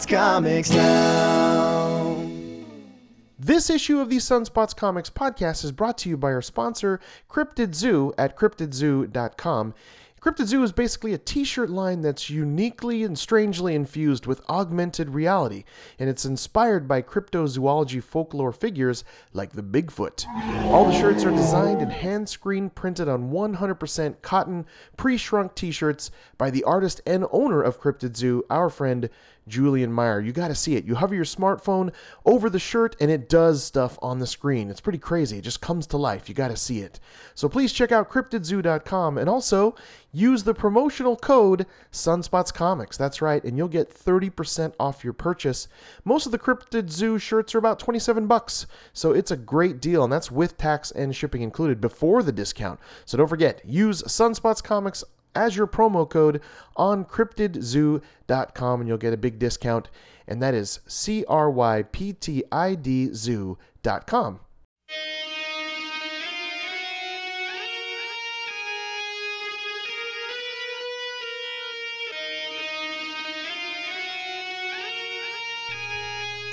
Sunspots Comics now. This issue of the Sunspots Comics podcast is brought to you by our sponsor, Cryptid Zoo at cryptidzoo.com. Cryptid Zoo is basically a t shirt line that's uniquely and strangely infused with augmented reality, and it's inspired by cryptozoology folklore figures like the Bigfoot. All the shirts are designed and hand screen printed on 100% cotton, pre shrunk t shirts by the artist and owner of Cryptid Zoo, our friend Julian Meyer. You got to see it. You hover your smartphone over the shirt and it does stuff on the screen. It's pretty crazy. It just comes to life. You got to see it. So please check out cryptidzoo.com and also use the promotional code Sunspots Comics. That's right, and you'll get 30% off your purchase. Most of the Cryptid Zoo shirts are about 27 bucks. So it's a great deal and that's with tax and shipping included before the discount. So don't forget, use Sunspots Comics as your promo code on cryptidzoo.com and you'll get a big discount. And that is C R Y P T I D zoo.com.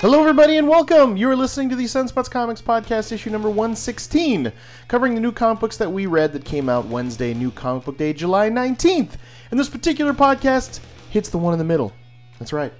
Hello, everybody, and welcome. You are listening to the Sunspots Comics Podcast, issue number 116, covering the new comic books that we read that came out Wednesday, New Comic Book Day, July 19th. And this particular podcast hits the one in the middle. That's right.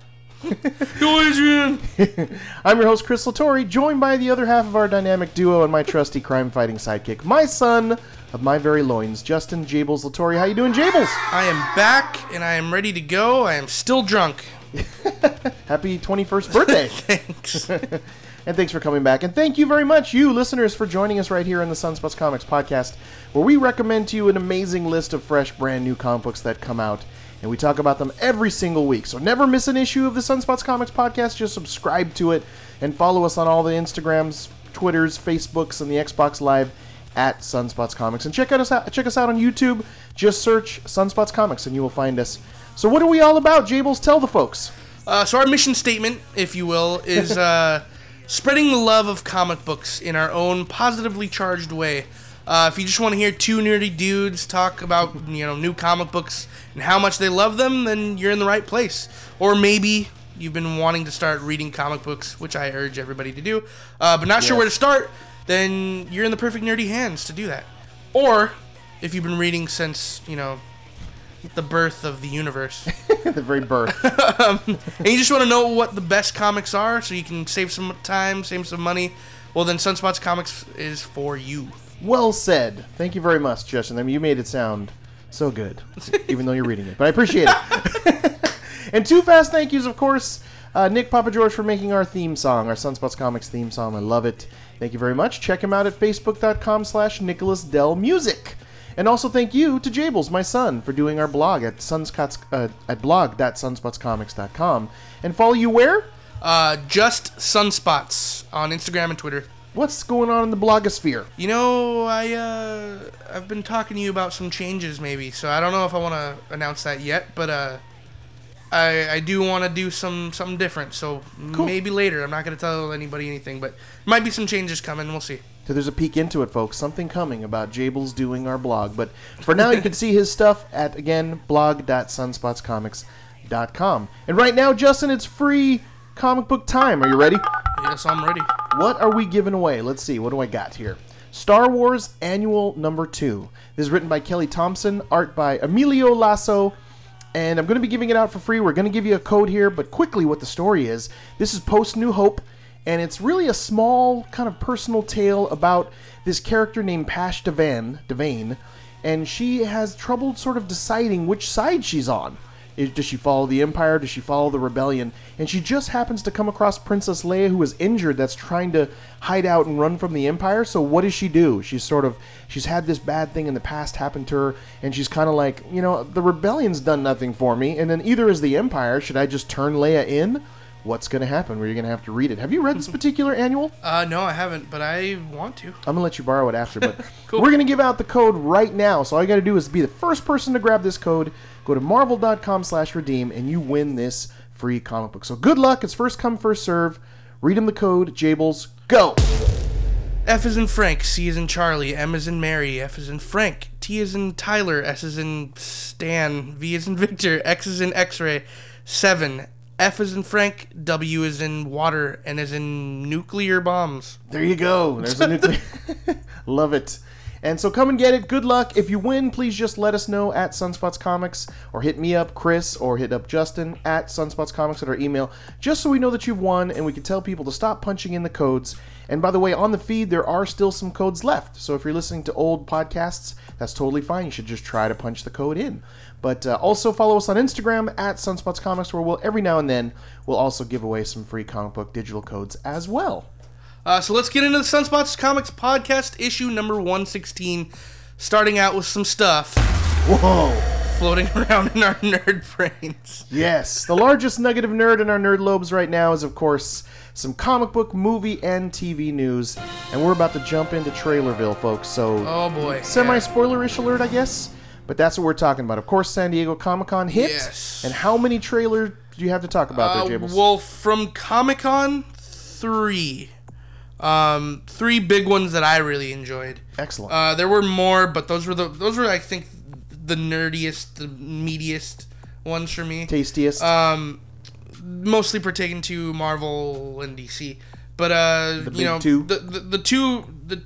Go, Adrian! I'm your host, Chris Latore, joined by the other half of our dynamic duo and my trusty crime fighting sidekick, my son of my very loins, Justin Jables Latore. How you doing, Jables? I am back and I am ready to go. I am still drunk. Happy 21st birthday. Thanks. And thanks for coming back. And thank you very much, you listeners, for joining us right here in the Sunspots Comics podcast, where we recommend to you an amazing list of fresh, brand new comic books that come out. And we talk about them every single week. So never miss an issue of the Sunspots Comics podcast. Just subscribe to it and follow us on all the Instagrams, Twitters, Facebooks, and the Xbox Live at Sunspots Comics. And check out us out, check us out on YouTube. Just search Sunspots Comics and you will find us. So what are we all about, Jables? Tell the folks. Uh, so our mission statement, if you will, is uh, spreading the love of comic books in our own positively charged way. Uh, if you just want to hear two nerdy dudes talk about you know new comic books and how much they love them, then you're in the right place. Or maybe you've been wanting to start reading comic books, which I urge everybody to do, uh, but not sure where to start. Then you're in the perfect nerdy hands to do that. Or if you've been reading since you know the birth of the universe. The very birth. Um, and you just want to know what the best comics are so you can save some time, save some money, well, then Sunspots Comics is for you. Well said. Thank you very much, Justin. I mean, you made it sound so good, even though you're reading it. But I appreciate it. and two fast thank yous, of course. Uh, Nick Papa George for making our theme song, our Sunspots Comics theme song. I love it. Thank you very much. Check him out at facebook.com slash Nicholas Dell Music. And also thank you to Jables, my son, for doing our blog at sunspots uh, at blog.sunspotscomics.com. And follow you where? Uh, just Sunspots on Instagram and Twitter. What's going on in the blogosphere? You know, I uh, I've been talking to you about some changes, maybe. So I don't know if I want to announce that yet, but uh, I I do want to do some something different. So maybe later. I'm not gonna tell anybody anything, but might be some changes coming. We'll see. So there's a peek into it, folks. Something coming about Jables doing our blog. But for now, you can see his stuff at, again, blog.sunspotscomics.com. And right now, Justin, it's free comic book time. Are you ready? Yes, I'm ready. What are we giving away? Let's see. What do I got here? Star Wars Annual Number 2. This is written by Kelly Thompson, art by Emilio Laiso, and I'm going to be giving it out for free. We're going to give you a code here, but quickly, what the story is this is post New Hope, and it's really a small, kind of personal tale about this character named Pash Davane, Davane and she has trouble sort of deciding which side she's on. Is- Does she follow the Empire? Does she follow the Rebellion? And she just happens to come across Princess Leia, who is injured, that's trying to hide out and run from the Empire. So what does she do? She's sort of she's had this bad thing in the past happen to her, and she's kind of like, you know, the Rebellion's done nothing for me, and then either is the Empire. Should I just turn Leia in? What's going to happen? Where you're going to have to read it. Have you read this particular annual? Uh, no, I haven't, but I want to. I'm gonna let you borrow it after, but Cool. we're gonna give out the code right now. So all you gotta do is be the first person to grab this code. Go to marvel.com/redeem, and you win this free comic book. So good luck. It's first come, first serve. Read him the code. Jables, go. F is in Frank, C is in Charlie, M is in Mary, F is in Frank, T is in Tyler, S is in Stan, V is in Victor, X is in X-ray, 7, F is in Frank, W is in water, and is in nuclear bombs. There you go. There's a nuclear. Love it. And so come and get it. Good luck. If you win, please just let us know at Sunspots Comics or hit me up, Chris, or hit up Justin at Sunspots Comics at our email, just so we know that you've won and we can tell people to stop punching in the codes. And by the way, on the feed, there are still some codes left. So if you're listening to old podcasts, that's totally fine. You should just try to punch the code in. But uh, also follow us on Instagram at Sunspots Comics, where we'll every now and then we'll also give away some free comic book digital codes as well. Uh, so let's get into the Sunspots Comics podcast issue number 116, starting out with some stuff Whoa! floating around in our nerd brains. Yes, the largest nugget of nerd in our nerd lobes right now is, of course, some comic book, movie, and TV news. And we're about to jump into Trailerville, folks. So, Oh boy. semi spoilerish alert, I guess. But that's what we're talking about. Of course, San Diego Comic Con hit. Yes. And how many trailers do you have to talk about Uh, there, Jables? well, from Comic Con, three. Um, three big ones that I really enjoyed. Excellent. Uh, there were more, but those were the those were I think the nerdiest, the meatiest ones for me. Tastiest. Um, mostly pertaining to Marvel and DC, but uh, big you know, two. the, the the two the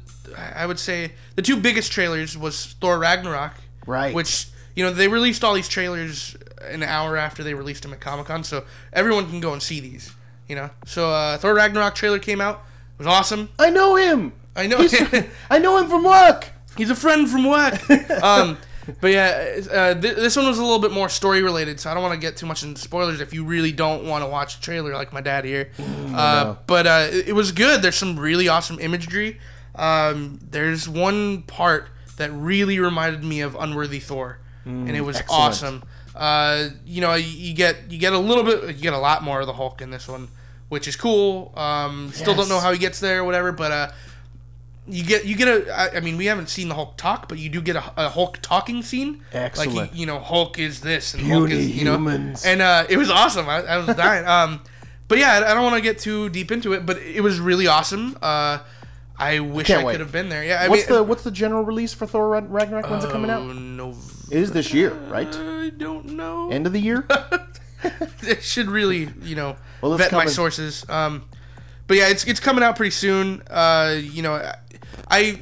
I would say the two biggest trailers was Thor Ragnarok, Right. Which you know they released all these trailers an hour after they released them at Comic Con, so everyone can go and see these. You know, so uh, Thor Ragnarok trailer came out. It was awesome. I know him! I know. He's- I know him from work! He's a friend from work. um, but yeah, uh, th- this one was a little bit more story related, so I don't want to get too much into spoilers if you really don't want to watch the trailer like my dad here. uh, no. But uh, it, it was good. There's some really awesome imagery. Um, there's one part that really reminded me of Unworthy Thor, and it was excellent. awesome. Uh, you know, you, you get you get a little bit, you get a lot more of the Hulk in this one, which is cool. Um, still don't know how he gets there, or whatever, but uh, you get you get a I, I mean we haven't seen the Hulk talk, but you do get a, a Hulk talking scene. Excellent. Like you, you know Hulk is this and Hulk is you know humans. and uh, it was awesome. I, I was dying. um, but yeah, I, I don't want to get too deep into it, but it was really awesome. Uh, I wish Can't I could have been there. Yeah, I what's mean, the what's the general release for Thor Ragnarok? When's it coming out? oh, no, It is this year, right? I don't know. End of the year? Should really, you know, Well, vet my sources. Um, but yeah, it's it's coming out pretty soon. Uh, you know, I,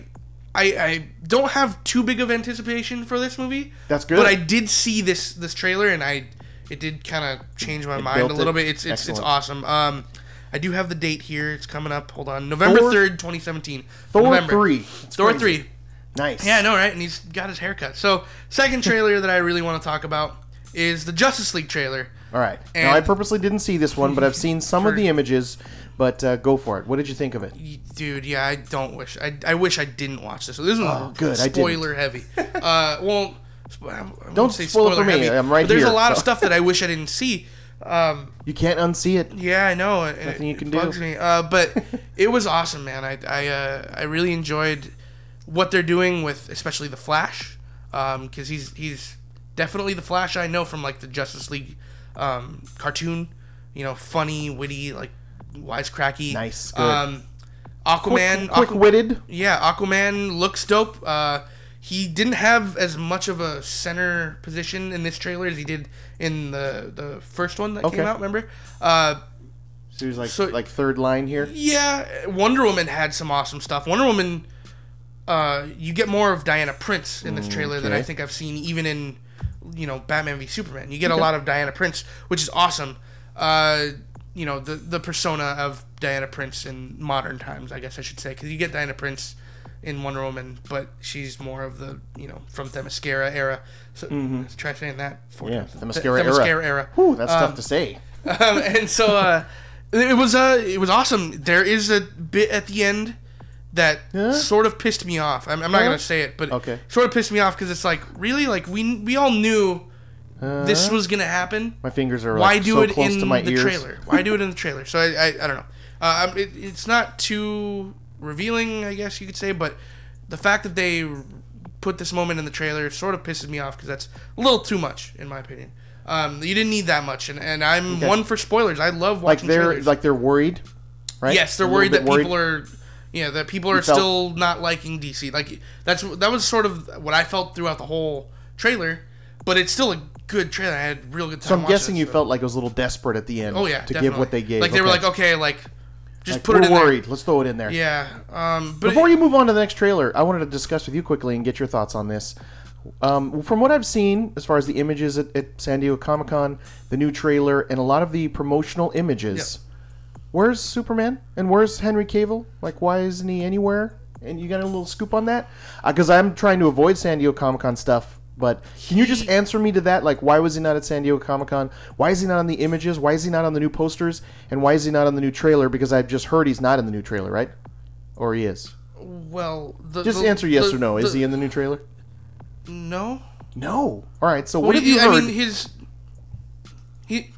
I I don't have too big of anticipation for this movie. That's good. But I did see this this trailer, and I it did kind of change my mind a little it. bit. It's it's it's awesome. Um, I do have the date here. It's coming up. Hold on, November third, twenty seventeen. Thor November. 3. It's Thor crazy. three. Nice. Yeah, I know, right? And he's got his haircut. So, second trailer that I really want to talk about is the Justice League trailer. All right. And- now, I purposely didn't see this one, but I've seen some of the images. But uh, go for it. What did you think of it? Dude, yeah, I don't wish. I, I wish I didn't watch this. So this was Oh, good, spoiler heavy. Uh, well, I won't Don't say spoil it for me, heavy, I'm right There's here, a lot of stuff that I wish I didn't see. Um, You can't unsee it. yeah, I know. It, Nothing you it can bugs do. Me. Uh, but it was awesome, man. I I, uh, I really enjoyed what they're doing with, especially the Flash, because he's he's definitely the Flash I know from like the Justice League um, cartoon. You know, funny, witty, like wisecracky. Nice, good. Um, Aquaman. Aqu- Quick witted. yeah, Aquaman looks dope. Uh, he didn't have as much of a center position in this trailer as he did in the the first one that Okay. came out. Remember? Uh, So was like So- like third line here. yeah, Wonder Woman had some awesome stuff. Wonder Woman, uh, you get more of Diana Prince in this trailer than I think I've seen even in, you know, Batman v Superman. You get a lot of Diana Prince, which is awesome. Uh, you know, the the persona of Diana Prince in modern times, I guess I should say, because you get Diana Prince in Wonder Woman, but she's more of the you know from Themyscira era. So let's try saying that. For Mm-hmm. Yeah, the Themyscira era. Themyscira era. Whew, that's Um, tough to say. um, and so uh, it was uh, it was awesome. There is a bit at the end that Yeah? sort of pissed me off. I'm, I'm not gonna say it, but Okay. sort of pissed me off because it's like really like we we all knew this Uh, was gonna happen. my fingers are Why like do so it close in to my the ears. trailer? Why do it in the trailer? So I I, I don't know. Uh, it, it's not too revealing, I guess you could say, but the fact that they put this moment in the trailer sort of pisses me off because that's a little too much in my opinion. Um, you didn't need that much, and, and I'm Okay. one for spoilers. I love Like they're trailers. like they're worried, right? Yes, they're worried that people are, yeah, that people are felt- still not liking DC. Like that's that was sort of what I felt throughout the whole trailer. but it's still a good trailer. I had a real good time. So I'm guessing it, you so- felt like it was a little desperate at the end. Oh yeah, to definitely. give what they gave. Like they were like, okay, like just Like, put we're it in there. worried. Let's throw it in there. Yeah. Um. But Before you move on to the next trailer, I wanted to discuss with you quickly and get your thoughts on this. Um, from what I've seen, as far as the images at, at San Diego Comic Con, the new trailer, and a lot of the promotional images, where's Superman and where's Henry Cavill? Like, why isn't he anywhere? And you got a little scoop on that? Uh, because I'm trying to avoid San Diego Comic Con stuff. But can you just answer me to that? Like, why was he not at San Diego Comic Con? Why is he not on the images? Why is he not on the new posters? And why is he not on the new trailer? Because I've just heard he's not in the new trailer, right? Or he is. well, the, Just the- answer yes the- or no. Is he in the new trailer? No. No. All right. So what, What have do you you? heard? I mean, his he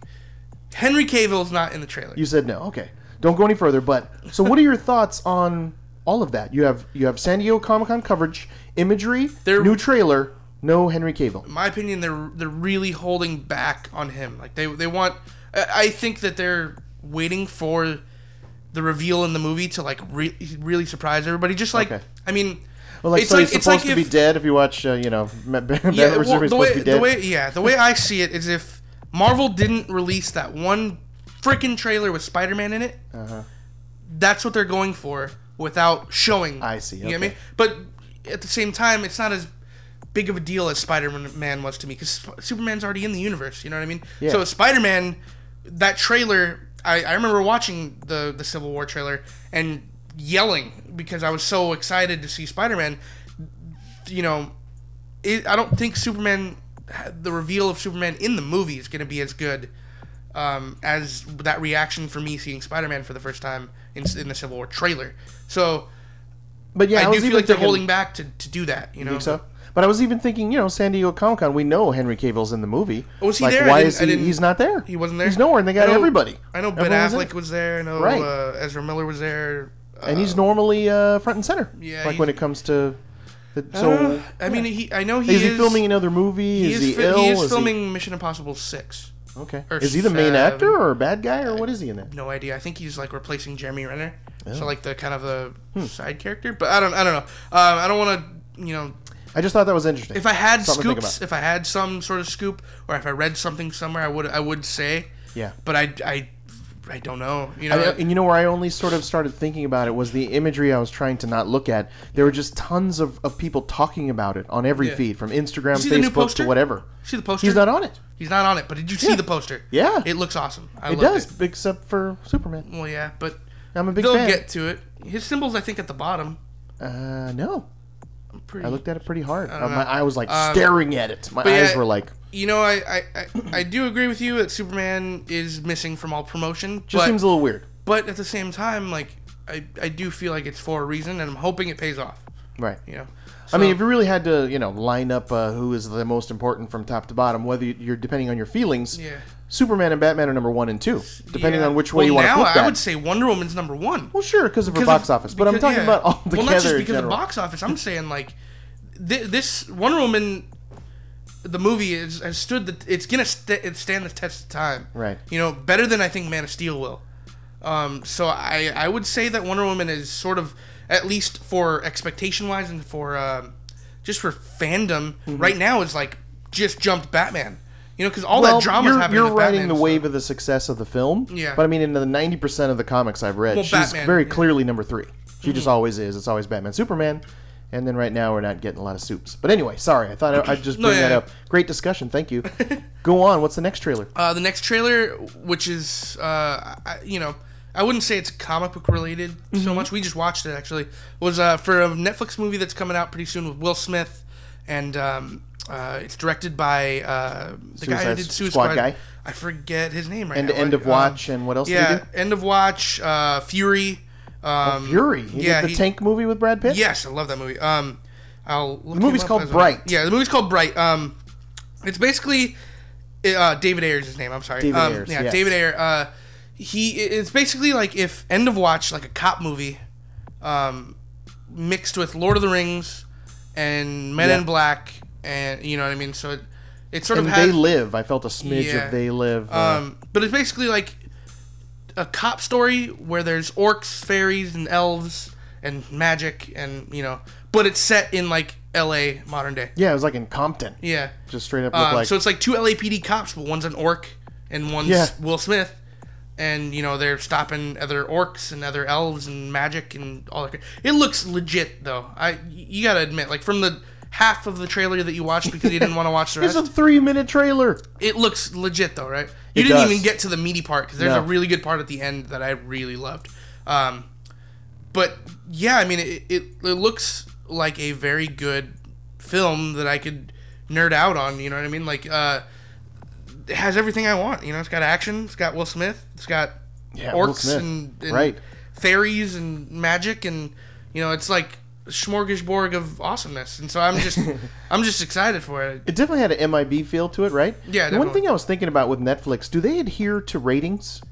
Henry Cavill's not in the trailer. you said no. Okay. Don't go any further. But so, what are your thoughts on all of that? You have you have San Diego Comic Con coverage, imagery, They're- new trailer, no Henry Cavill. in my opinion, they're they're really holding back on him. Like they they want. I think that they're waiting for the reveal in the movie to like re- really surprise everybody. Just like Okay. I mean, Well, like it's so, like he's it's supposed like to be dead if you watch. Uh, you know, yeah, well, the supposed way to be the way yeah the way I see it is if Marvel didn't release that one freaking trailer with Spider Man in it, that's what they're going for without showing. Uh-huh. I see, You get me? okay. But at the same time, it's not as big of a deal as Spider Man was to me because Superman's already in the universe. You know what I mean? Yeah. So Spider Man, that trailer, I, I remember watching the the Civil War trailer and yelling because I was so excited to see Spider Man. You know, it, I don't think Superman, the reveal of Superman in the movie is going to be as good um, as that reaction for me seeing Spider Man for the first time in, in the Civil War trailer. So But yeah, I, I, do feel like they're holding back to, to do that. You know, Think so? But I was even thinking, you know, San Diego Comic Con. We know Henry Cavill's in the movie. Was he like, there? Why is he? He's not there. He wasn't there. He's nowhere, and they got I know- everybody. I know Ben Everyone was Affleck was there. I know Right. uh, Ezra Miller was there. Uh, and he's normally uh, front and center. Yeah, like when it comes to. The, I so know. I mean, he. I know he is, is, he filming another movie? He is, is, he fi- ill? he is Is filming Mission Impossible Six. Okay. or Is he the main actor or a bad guy or what is he in that? No idea. I think he's like replacing Jeremy Renner. Oh. So like the kind of the Hmm. side character. But I don't. I don't know. Um, I don't want to. You know, I just thought that was interesting. if I had Something scoops, if I had some sort of scoop, or if I read something somewhere, I would. I would say. Yeah. But I. I. I don't know. You I- know. and you know where I only sort of started thinking about it was the imagery I was trying to not look at. There were just tons of, of people talking about it on every Yeah. feed, from Instagram, see Facebook to whatever. see the poster? He's not on it. He's not on it. But did you see Yeah. the poster? Yeah. It looks awesome. I It does, except for Superman. Well, yeah, but I'm a big they'll fan. get to it. His symbol's, I think, at the bottom. Uh, no, pretty. I looked at it pretty hard. don't Uh, my, know. I was like Um, staring at it. My eyes yeah, were like, You know, I, I, I, I do agree with you that Superman is missing from all promotion. just but, seems a little weird. but at the same time, like I, I do feel like it's for a reason, and I'm hoping it pays off. Right. You know. I mean, if you really had to, you know, line up uh, who is the most important from top to bottom, whether you're depending on your feelings, yeah. Superman and Batman are number one and two, depending Yeah. on which way well, you want to put that. I would say Wonder Woman's number one. well, sure, because of her box of- office, but I'm talking yeah. about all together. Well, not just because of box office. I'm saying like thi- this Wonder Woman, the movie is has stood the. It's gonna st- it stand the test of time. Right. You know, better than I think Man of Steel will. Um, so I I would say that Wonder Woman is sort of at least for expectation wise and for um, just for fandom Mm-hmm. right now is like just jumped Batman. You know, because all well, that drama's you're, happening. you're riding the wave of the success of the film. Yeah. But I mean, in the 90% of the comics I've read, Well, she's Batman, very yeah. Mm-hmm. clearly number three. She just always is. It's always Batman, Superman. And then right now we're not getting a lot of soups. But anyway, sorry. I thought I'd just No, bring yeah, that up. Great discussion. Thank you. Go on. What's the next trailer? Uh, the next trailer, which is, uh, I, you know, I wouldn't say it's comic book related Mm-hmm. so much. We just watched it actually. Was uh, for a Netflix movie that's coming out pretty soon with Will Smith, and um, uh, it's directed by uh, the guy who did Suicide Squad guy? I forget his name right End, now. end of Um, Watch and what else yeah, End of Watch, uh, Fury. Um, do? Fury. He yeah, did the he- tank movie with Brad Pitt? Yes, I love that movie. Um, I'll look The movie's called Bright. yeah, the movie's called Bright. Um, it's basically uh, David Ayer's his name. I'm sorry. David um, Ayers, Yeah, yes. David Ayer. Uh, he it's basically like if End of Watch, like a cop movie, um, mixed with Lord of the Rings and Men Yeah. in Black, and you know what I mean. So it it sort And of They has Live. I felt a smidge Yeah. of They Live. uh, um, but it's basically like a cop story where there's orcs, fairies, and elves and magic, and you know, but it's set in like L.A. modern day. Yeah, it was like in Compton. Yeah. Just straight up Um, like. so it's like two LAPD cops, but one's an orc and one's Yeah. Will Smith, and you know they're stopping other orcs and other elves and magic and all that. It looks legit though. I you gotta admit, like from the half of the trailer that you watched because you didn't want to watch the rest. it's a three minute trailer. it looks legit though, right? You It didn't does. even get to the meaty part because there's No. a really good part at the end that I really loved. Um, but yeah, I mean, it, it, it looks like a very good film that I could nerd out on. You know what I mean? Like, uh, it has everything I want. You know, it's got action. It's got Will Smith. It's got Yeah, orcs and, and Right. fairies and magic, and you know, it's like a smorgasbord of awesomeness. And so I'm just, I'm just excited for it. It definitely had an MIB feel to it, right? Yeah, The One thing I was thinking about with Netflix, do they adhere to ratings?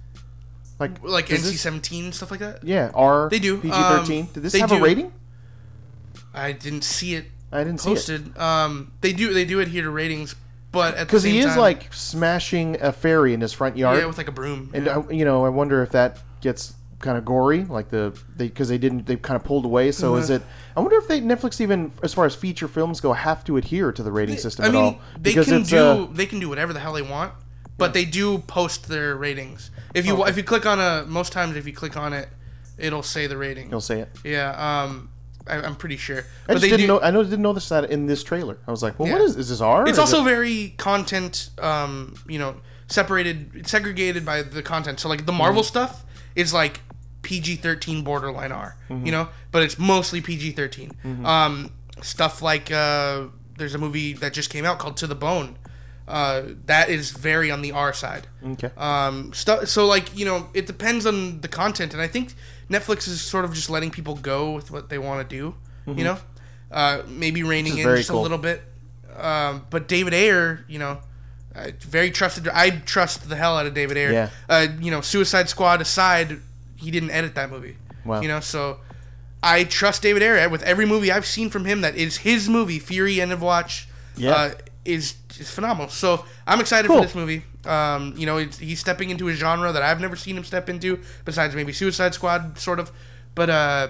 Like, Like NC seventeen stuff like that. Yeah, R. They do. PG thirteen. Um, Did this have a rating? I didn't see it I didn't see it posted. Um, they do they do adhere to ratings, but at because he is time, like smashing a fairy in his front yard, yeah, with like a broom. and yeah. uh, you know, I wonder if that gets kind of gory, like the they because they didn't they kind of pulled away. So Mm-hmm. is it? I wonder if they Netflix even as far as feature films go have to adhere to the rating system I at mean, all they because can do uh, they can do whatever the hell they want, but they do post their ratings. If you if you click on a most times if you click on it, it'll say the rating. you'll say it. Yeah, um, I, I'm pretty sure. I But just they didn't do. know. I know didn't notice that in this trailer. I was like, well, what Yeah. is is this R? It's also it- very content, um, you know, separated, segregated by the content. So like the Marvel Mm-hmm. stuff is like PG thirteen borderline R, Mm-hmm. you know, but it's mostly PG 13 Um, stuff like uh, there's a movie that just came out called To the Bone. Uh, that is very on the R side. okay. Um, stuff. So like you know, it depends on the content, and I think Netflix is sort of just letting people go with what they want to do. You know, uh, maybe reining in just cool. a little bit. Um, but David Ayer, you know, uh, very trusted. I trust the hell out of David Ayer. Yeah. Uh, you know, Suicide Squad aside, he didn't edit that movie. Wow. You know, so I trust David Ayer with every movie I've seen from him. That is his movie. Fury End of Watch. Yeah. Uh, is is phenomenal. So I'm excited Cool. for this movie. Um, you know, it's, he's stepping into a genre that I've never seen him step into, besides maybe Suicide Squad, sort of. But uh,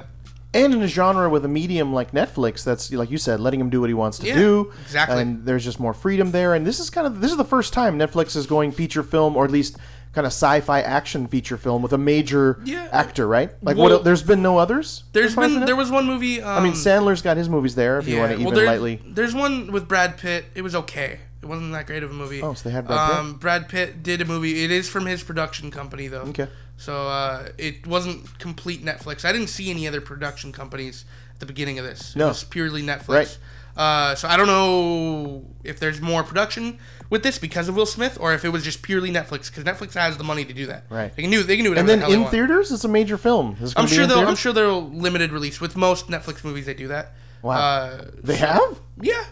and in a genre with a medium like Netflix, that's like you said, letting him do what he wants to Yeah, do. exactly. And there's just more freedom there. And this is kind of this is the first time Netflix is going feature film, or at least kind of sci-fi action feature film with a major Yeah. actor, right? Like Well, what? There's been no others. there's as far as I been there was one movie. Um, I mean, Sandler's got his movies there. If you want to even there- lightly. There's one with Brad Pitt. It was okay. It wasn't that great of a movie. Oh, so they had Brad Pitt? Um, Brad Pitt did a movie. It is from his production company though. Okay. So uh, it wasn't complete Netflix. I didn't see any other production companies at the beginning of this. No. It was purely Netflix. Right. Uh, so I don't know if there's more production with this because of Will Smith, or if it was just purely Netflix because Netflix has the money to do that. Right. They can do. They can do it. And then they in theaters, it's a major film. I'm sure they'll. I'm sure they'll limited release with most Netflix movies. They do that. Wow. Uh, They have. yeah.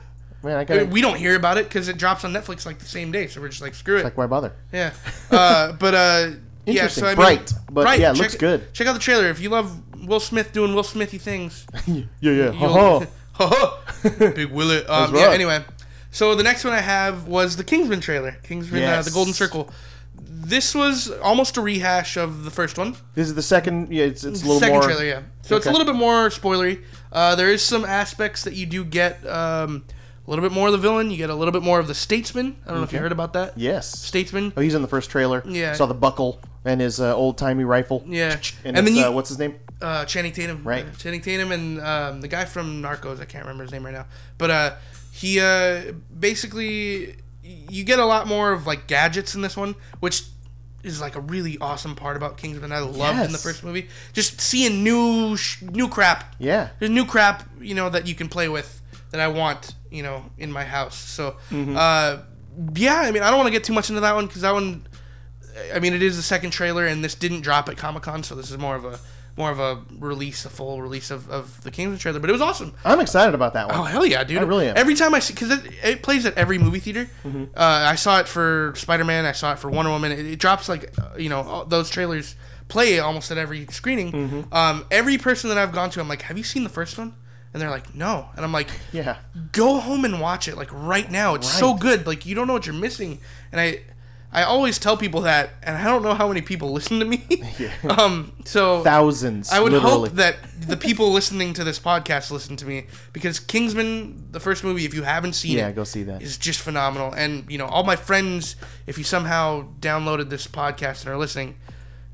Man, I gotta... We don't hear about it because it drops on Netflix like the same day, so we're just like, screw it. like why bother? yeah. Uh, but uh, yeah. So I mean, Bright, but yeah, it check looks good. Check out the trailer if you love Will Smith doing Will Smithy things. yeah, yeah. You'll- Ha Ha ha. Big Willie. Um, yeah. Anyway, so the next one I have was the Kingsman trailer. Kingsman, uh, the Golden Circle. This was almost a rehash of the first one. This is the second. Yeah, it's it's a little Second more. trailer, yeah. So it's a Okay. little bit more spoilery. Uh, there is some aspects that you do get um, a little bit more of the villain. You get a little bit more of the statesman. I don't know if you heard about that. Yes. Statesman. Oh, he's in the first trailer. Yeah. Saw the buckle and his uh, old timey rifle. Yeah. And, And it's, then you- uh, what's his name? Uh, Channing Tatum. Right. Channing Tatum and um, the guy from Narcos. I can't remember his name right now. But uh, he uh, basically you get a lot more of like gadgets in this one, which is like a really awesome part about Kingsman. I loved in the first movie. Just seeing new sh- new crap. Yeah. There's new crap you know that you can play with that I want you know in my house. So Mm-hmm. uh, yeah, I mean I don't want to get too much into that one because that one. I mean, it is the second trailer, and this didn't drop at Comic Con, so this is more of a more of a release, a full release of, of the Kingsman trailer. But it was awesome. I'm excited about that one. Oh hell yeah, dude! I really am. Every time I see, because it, it plays at every movie theater. Mm-hmm. Uh, I saw it for Spider Man. I saw it for Wonder Woman. It, it drops like uh, you know all those trailers play almost at every screening. Mm-hmm. Um, every person that I've gone to, I'm like, have you seen the first one? And they're like, no. And I'm like, Yeah. go home and watch it like right now. It's so good. Like you don't know what you're missing. And I, I always tell people that, and I don't know how many people listen to me. um, so Thousands. I would literally. hope that the people listening to this podcast listen to me because Kingsman, the first movie, if you haven't seen Yeah, it, go see that. is just phenomenal. And you know, all my friends, if you somehow downloaded this podcast and are listening,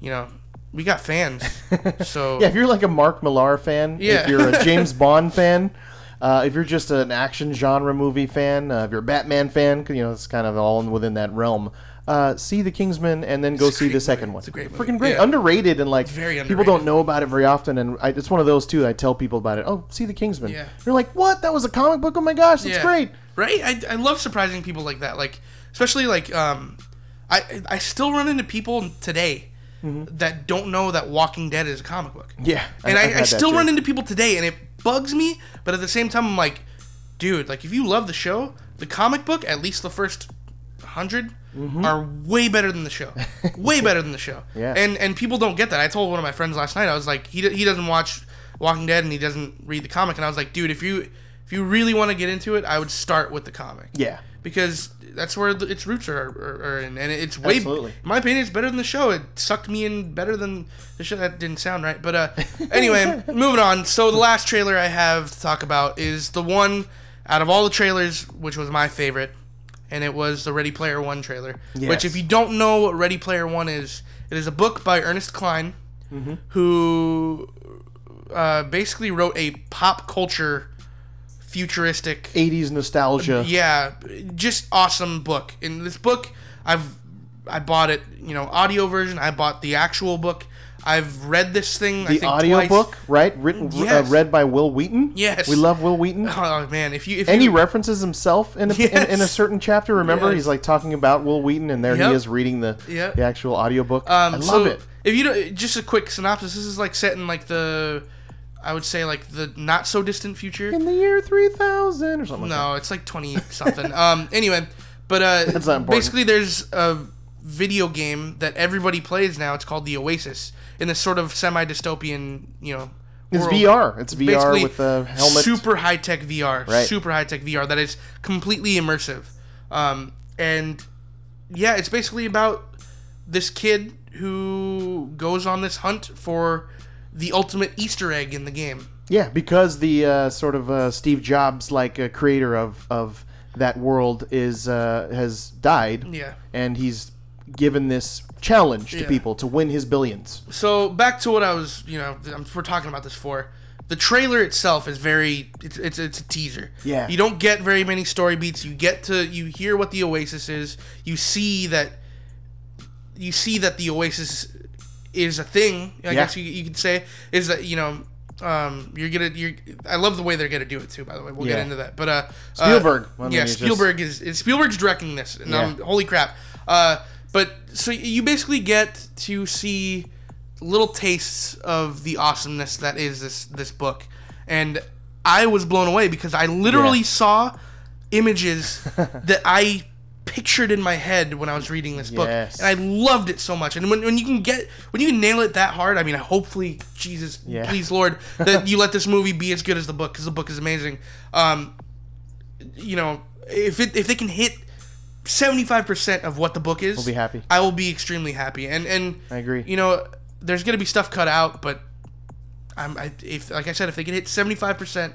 you know, we got fans. So Yeah, if you're like a Mark Millar fan, Yeah. if you're a James Bond fan, uh, if you're just an action genre movie fan, uh, if you're a Batman fan, you know it's kind of all within that realm. Uh, see the Kingsman and then go see the second movie. one. It's a great movie. freaking great, Yeah. underrated, and like Very people don't know about it very often. And I, it's one of those too. I tell people about it. Oh, see the Kingsman. Yeah. You're like, what? That was a comic book? Oh my gosh, that's Yeah. great. right? I, I love surprising people like that. Like especially like um, I I still run into people today that don't know that Walking Dead is a comic book. Mm-hmm. Yeah, and I- I, I've I, had that still run into people today, and it bugs me. But at the same time, I'm like, dude, like if you love the show, the comic book, at least the first 100 are way better than the show. way better than the show. Mm-hmm. Yeah. And and people don't get that. I told one of my friends last night. I was like, he he doesn't watch Walking Dead and he doesn't read the comic, and I was like, dude, if you if you really want to get into it, I would start with the comic Yeah. because that's where the, its roots are, are, are in, and it's way, Absolutely. in my opinion, it's better than the show. It sucked me in better than the show. That didn't sound right, but uh, anyway, moving on. So the last trailer I have to talk about is the one out of all the trailers, which was my favorite, and it was the Ready Player One trailer. Yes. Which, if you don't know what Ready Player One is, it is a book by Ernest Cline, Mm-hmm. who uh, basically wrote a pop culture futuristic 80s nostalgia. yeah, just awesome book. In this book, I've I bought it, you know, audio version. I bought the actual book. I've read this thing. I The think audio twice. right? Written, Yes. uh, read by Wil Wheaton. Yes. we love Wil Wheaton. Oh man, if you if And he references himself in a, in, in a certain chapter. Remember, Yes. he's like talking about Wil Wheaton, and there Yep. he is reading the Yep. the actual audiobook. um, I love so it. If you don't, just a quick synopsis. This is like set in like the, I would say like the not so distant future. In the year three thousand or something. like No, it's like twenty something. um. Anyway, but uh, That's not important. basically, there's a video game that everybody plays now. It's called the Oasis in this sort of semi dystopian, you know. It's world. VR. It's VR Basically, with the helmet. Super high tech VR. Right. Super high tech VR that is completely immersive. Um, and yeah, it's basically about this kid who goes on this hunt for the ultimate Easter egg in the game. Yeah, because the uh, sort of uh, Steve Jobs like uh, creator of of that world is uh, has died. Yeah. and he's given this challenge to Yeah. people to win his billions. So back to what I was, you know, I'm, we're talking about this for. The trailer itself is very, it's, it's it's a teaser. Yeah. You don't get very many story beats. You get to, you hear what the Oasis is. You see that, you see that the Oasis is a thing. I Yeah. guess you, you could say is that you know. Um, you're gonna, you're. I love the way they're gonna do it too. By the way, we'll Yeah. get into that. But uh, Spielberg. uh, yeah, he's just- Spielberg is, is Spielberg's directing this, and um, Yeah. holy crap. Uh, but so you basically get to see little tastes of the awesomeness that is this this book, and I was blown away because I literally Yeah. saw images that I pictured in my head when I was reading this book, and I loved it so much. And when, when you can get when you can nail it that hard, I mean, hopefully, Jesus, Yeah. please, Lord, that you let this movie be as good as the book because the book is amazing. Um, you know, if it if they can hit. 75% of what the book is We'll be happy. I will be extremely happy and and I agree. you know there's gonna be stuff cut out but I'm I, if like I said if they can hit 75%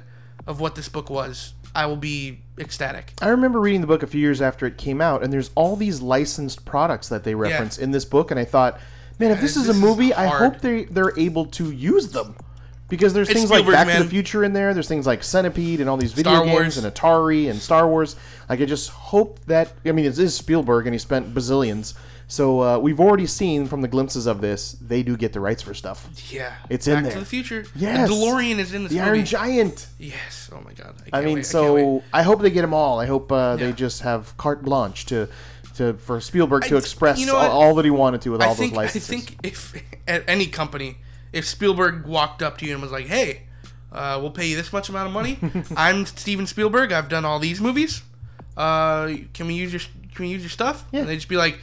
of what this book was I will be ecstatic I remember reading the book a few years after it came out, and there's all these licensed products that they reference in this book, and I thought, man, if this is this a is movie, I hope they they're able to use them. Because there's It's things like Spielberg, Back to the Future in there. There's things like Centipede and all these video Star games Wars. and Atari and Star Wars. Like I just hope that I mean it is Spielberg and he spent bazillions. So uh, we've already seen from the glimpses of this, they do get the rights for stuff. yeah It's Back in there. Back to the future Yes. the DeLorean is in this The movie Iron Giant. yes oh my god I, I mean, wait. so I. I, hope they get them all. I hope uh, they Yeah. just have carte blanche to, to for Spielberg to I- express you know all, all that he wanted to with all think those licenses. I think if at any company if Spielberg walked up to you and was like hey uh, we'll pay you this much amount of money I'm Steven Spielberg I've done all these movies uh, can we use your can we use your stuff Yeah. and they'd just be like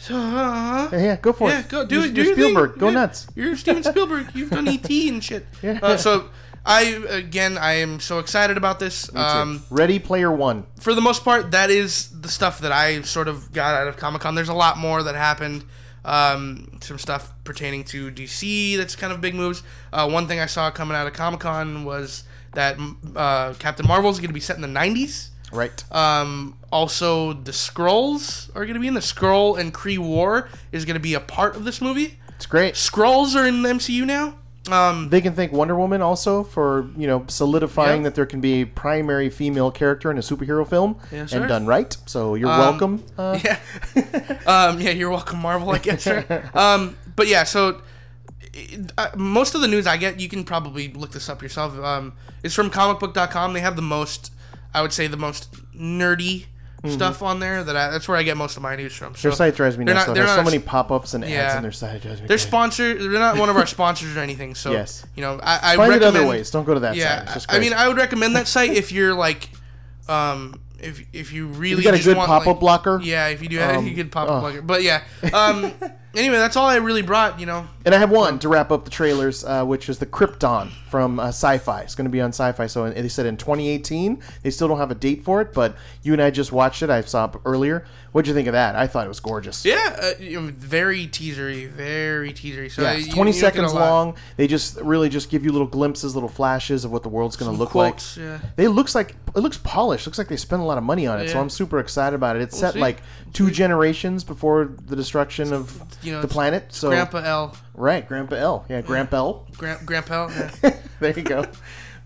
so, uh, yeah, yeah, go for it. Yeah, it. go do You're- it. Do you're your thing. Spielberg. Go nuts. You're Steven Spielberg. You've done ET and shit. Yeah. Uh, so I again, I am so excited about this. Um, Ready Player One. for the most part, that is the stuff that I sort of got out of Comic Con. There's a lot more that happened. Um, some stuff pertaining to DC that's kind of big moves. Uh, one thing I saw coming out of Comic Con was that uh, Captain Marvel is going to be set in the 90s. Right. Um, also, the Skrulls are going to be in the Skrull and Kree War is going to be a part of this movie. It's great. Skrulls are in the MCU now. Um, They can thank Wonder Woman also for you know solidifying Yeah. that there can be a primary female character in a superhero film Yes, and done right. So you're Um, welcome. Uh, yeah. um, yeah, you're welcome, Marvel, I guess. Sir. Um, but yeah, so it- uh, most of the news I get, you can probably look this up yourself. Um, is from comicbook.com. They have the most, I would say, the most nerdy stuff on there. That I, that's where I get most of my news from. So Mm-hmm. Their site drives me nuts. not- There's so a- many pop-ups and ads on their site. Drives me They're sponsored. They're not one of our sponsors or anything. So Yes. you know, I, I Find it recommend, other ways. Don't go to that Yeah, site. I mean. I would recommend that site if you're like, um, if if you really you got a good pop-up like- blocker. Yeah, if you do Um, you could pop up oh. blocker. But yeah. Um anyway, that's all I really brought, you know. And I have one to wrap up the trailers, uh, which is the Krypton from uh, Sci-Fi. It's going to be on Sci-Fi. So and they said in 2018. They still don't have a date for it, but you and I just watched it. I saw it earlier. What'd you think of that? I thought it was gorgeous. Yeah, uh, very teasery, very teasery. So Yeah, it's you- 20 you don't get a seconds long. They just really just give you little glimpses, little flashes of what the world's going to look quotes, like. yeah. They looks like it looks polished. Looks like they spent a lot of money on it. So I'm super excited about it. It's set see. like two generations before the destruction of You know, the planet. So Grandpa L, right, Grandpa L. Yeah, Grandpa L. Grand, Grandpa L. Yeah. there you go.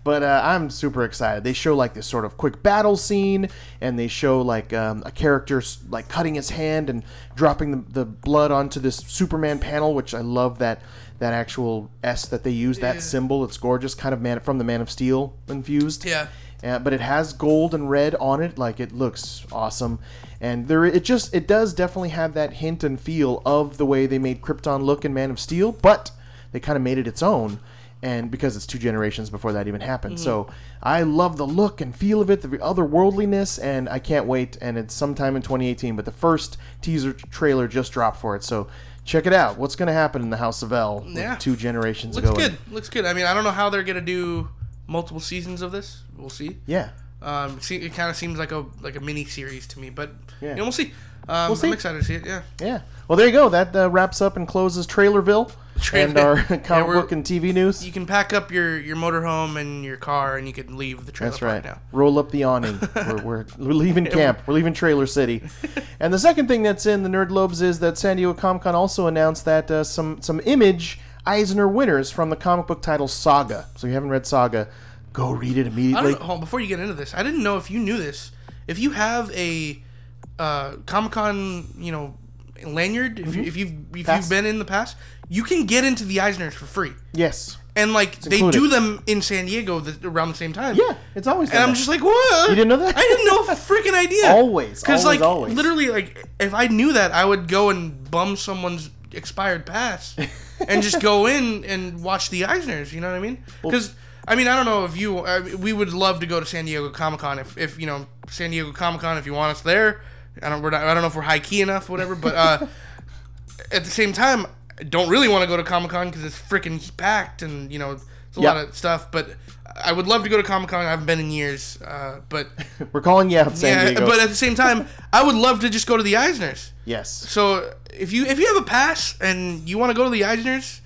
But uh, I'm super excited. They show like this sort of quick battle scene, and they show like um, a character like cutting his hand and dropping the, the blood onto this Superman panel, which I love that that actual S that they use that Yeah. symbol. It's gorgeous, kind of man from the Man of Steel infused. Yeah. Uh, but it has gold and red on it, like it looks awesome, and there it just it does definitely have that hint and feel of the way they made Krypton look in Man of Steel, but they kind of made it its own, and because it's two generations before that even happened, so I love the look and feel of it, the otherworldliness, and I can't wait. And it's sometime in 2018, but the first teaser trailer just dropped for it, so check it out. What's going to happen in the House of El Yeah. two generations Looks ago? Looks good. Looks good. I mean, I don't know how they're gonna do multiple seasons of this. We'll see. Yeah. Um, see, it kind of seems like a like a mini series to me, but Yeah. you know, we'll see. Um, We'll see. I'm excited to see it. Yeah. Yeah. Well, there you go. That uh, wraps up and closes Trailerville Trailer- and our comic book and TV news. You can pack up your your motorhome and your car, and you can leave the trailer That's park right. now. Roll up the awning. we're, we're, we're leaving camp. We're leaving Trailer City. and the second thing that's in the Nerd Lobes is that San Diego Comic Con also announced that uh, some some Image Eisner winners from the comic book title Saga. So if you haven't read Saga, go read it I immediately. don't know. On, before you get into this, I didn't know if you knew this. If you have a uh, Comic Con, you know, lanyard, if, you, if you've if Mm-hmm. Pass. you've been in the past, you can get into the Eisners for free. Yes. And like they included. do them in San Diego the, around the same time. Yeah, it's always. And I'm that. just like, what? You didn't know that? I didn't know a freaking idea. Always, Because like always. literally, like if I knew that, I would go and bum someone's expired pass, and just go in and watch the Eisners. You know what I mean? Because I mean, I don't know if you. I, we would love to go to San Diego Comic Con if, if you know San Diego Comic Con if you want us there. I don't. We're not, I don't know if we're high key enough, whatever. But uh, at the same time, don't really want to go to Comic Con because it's freaking packed and you know it's a Yep. lot of stuff. But I would love to go to Comic Con. I haven't been in years, uh, but We're calling you out, San yeah. Diego. But at the same time, I would love to just go to the Eisners. yes. So if you if you have a pass and you want to go to the Eisners,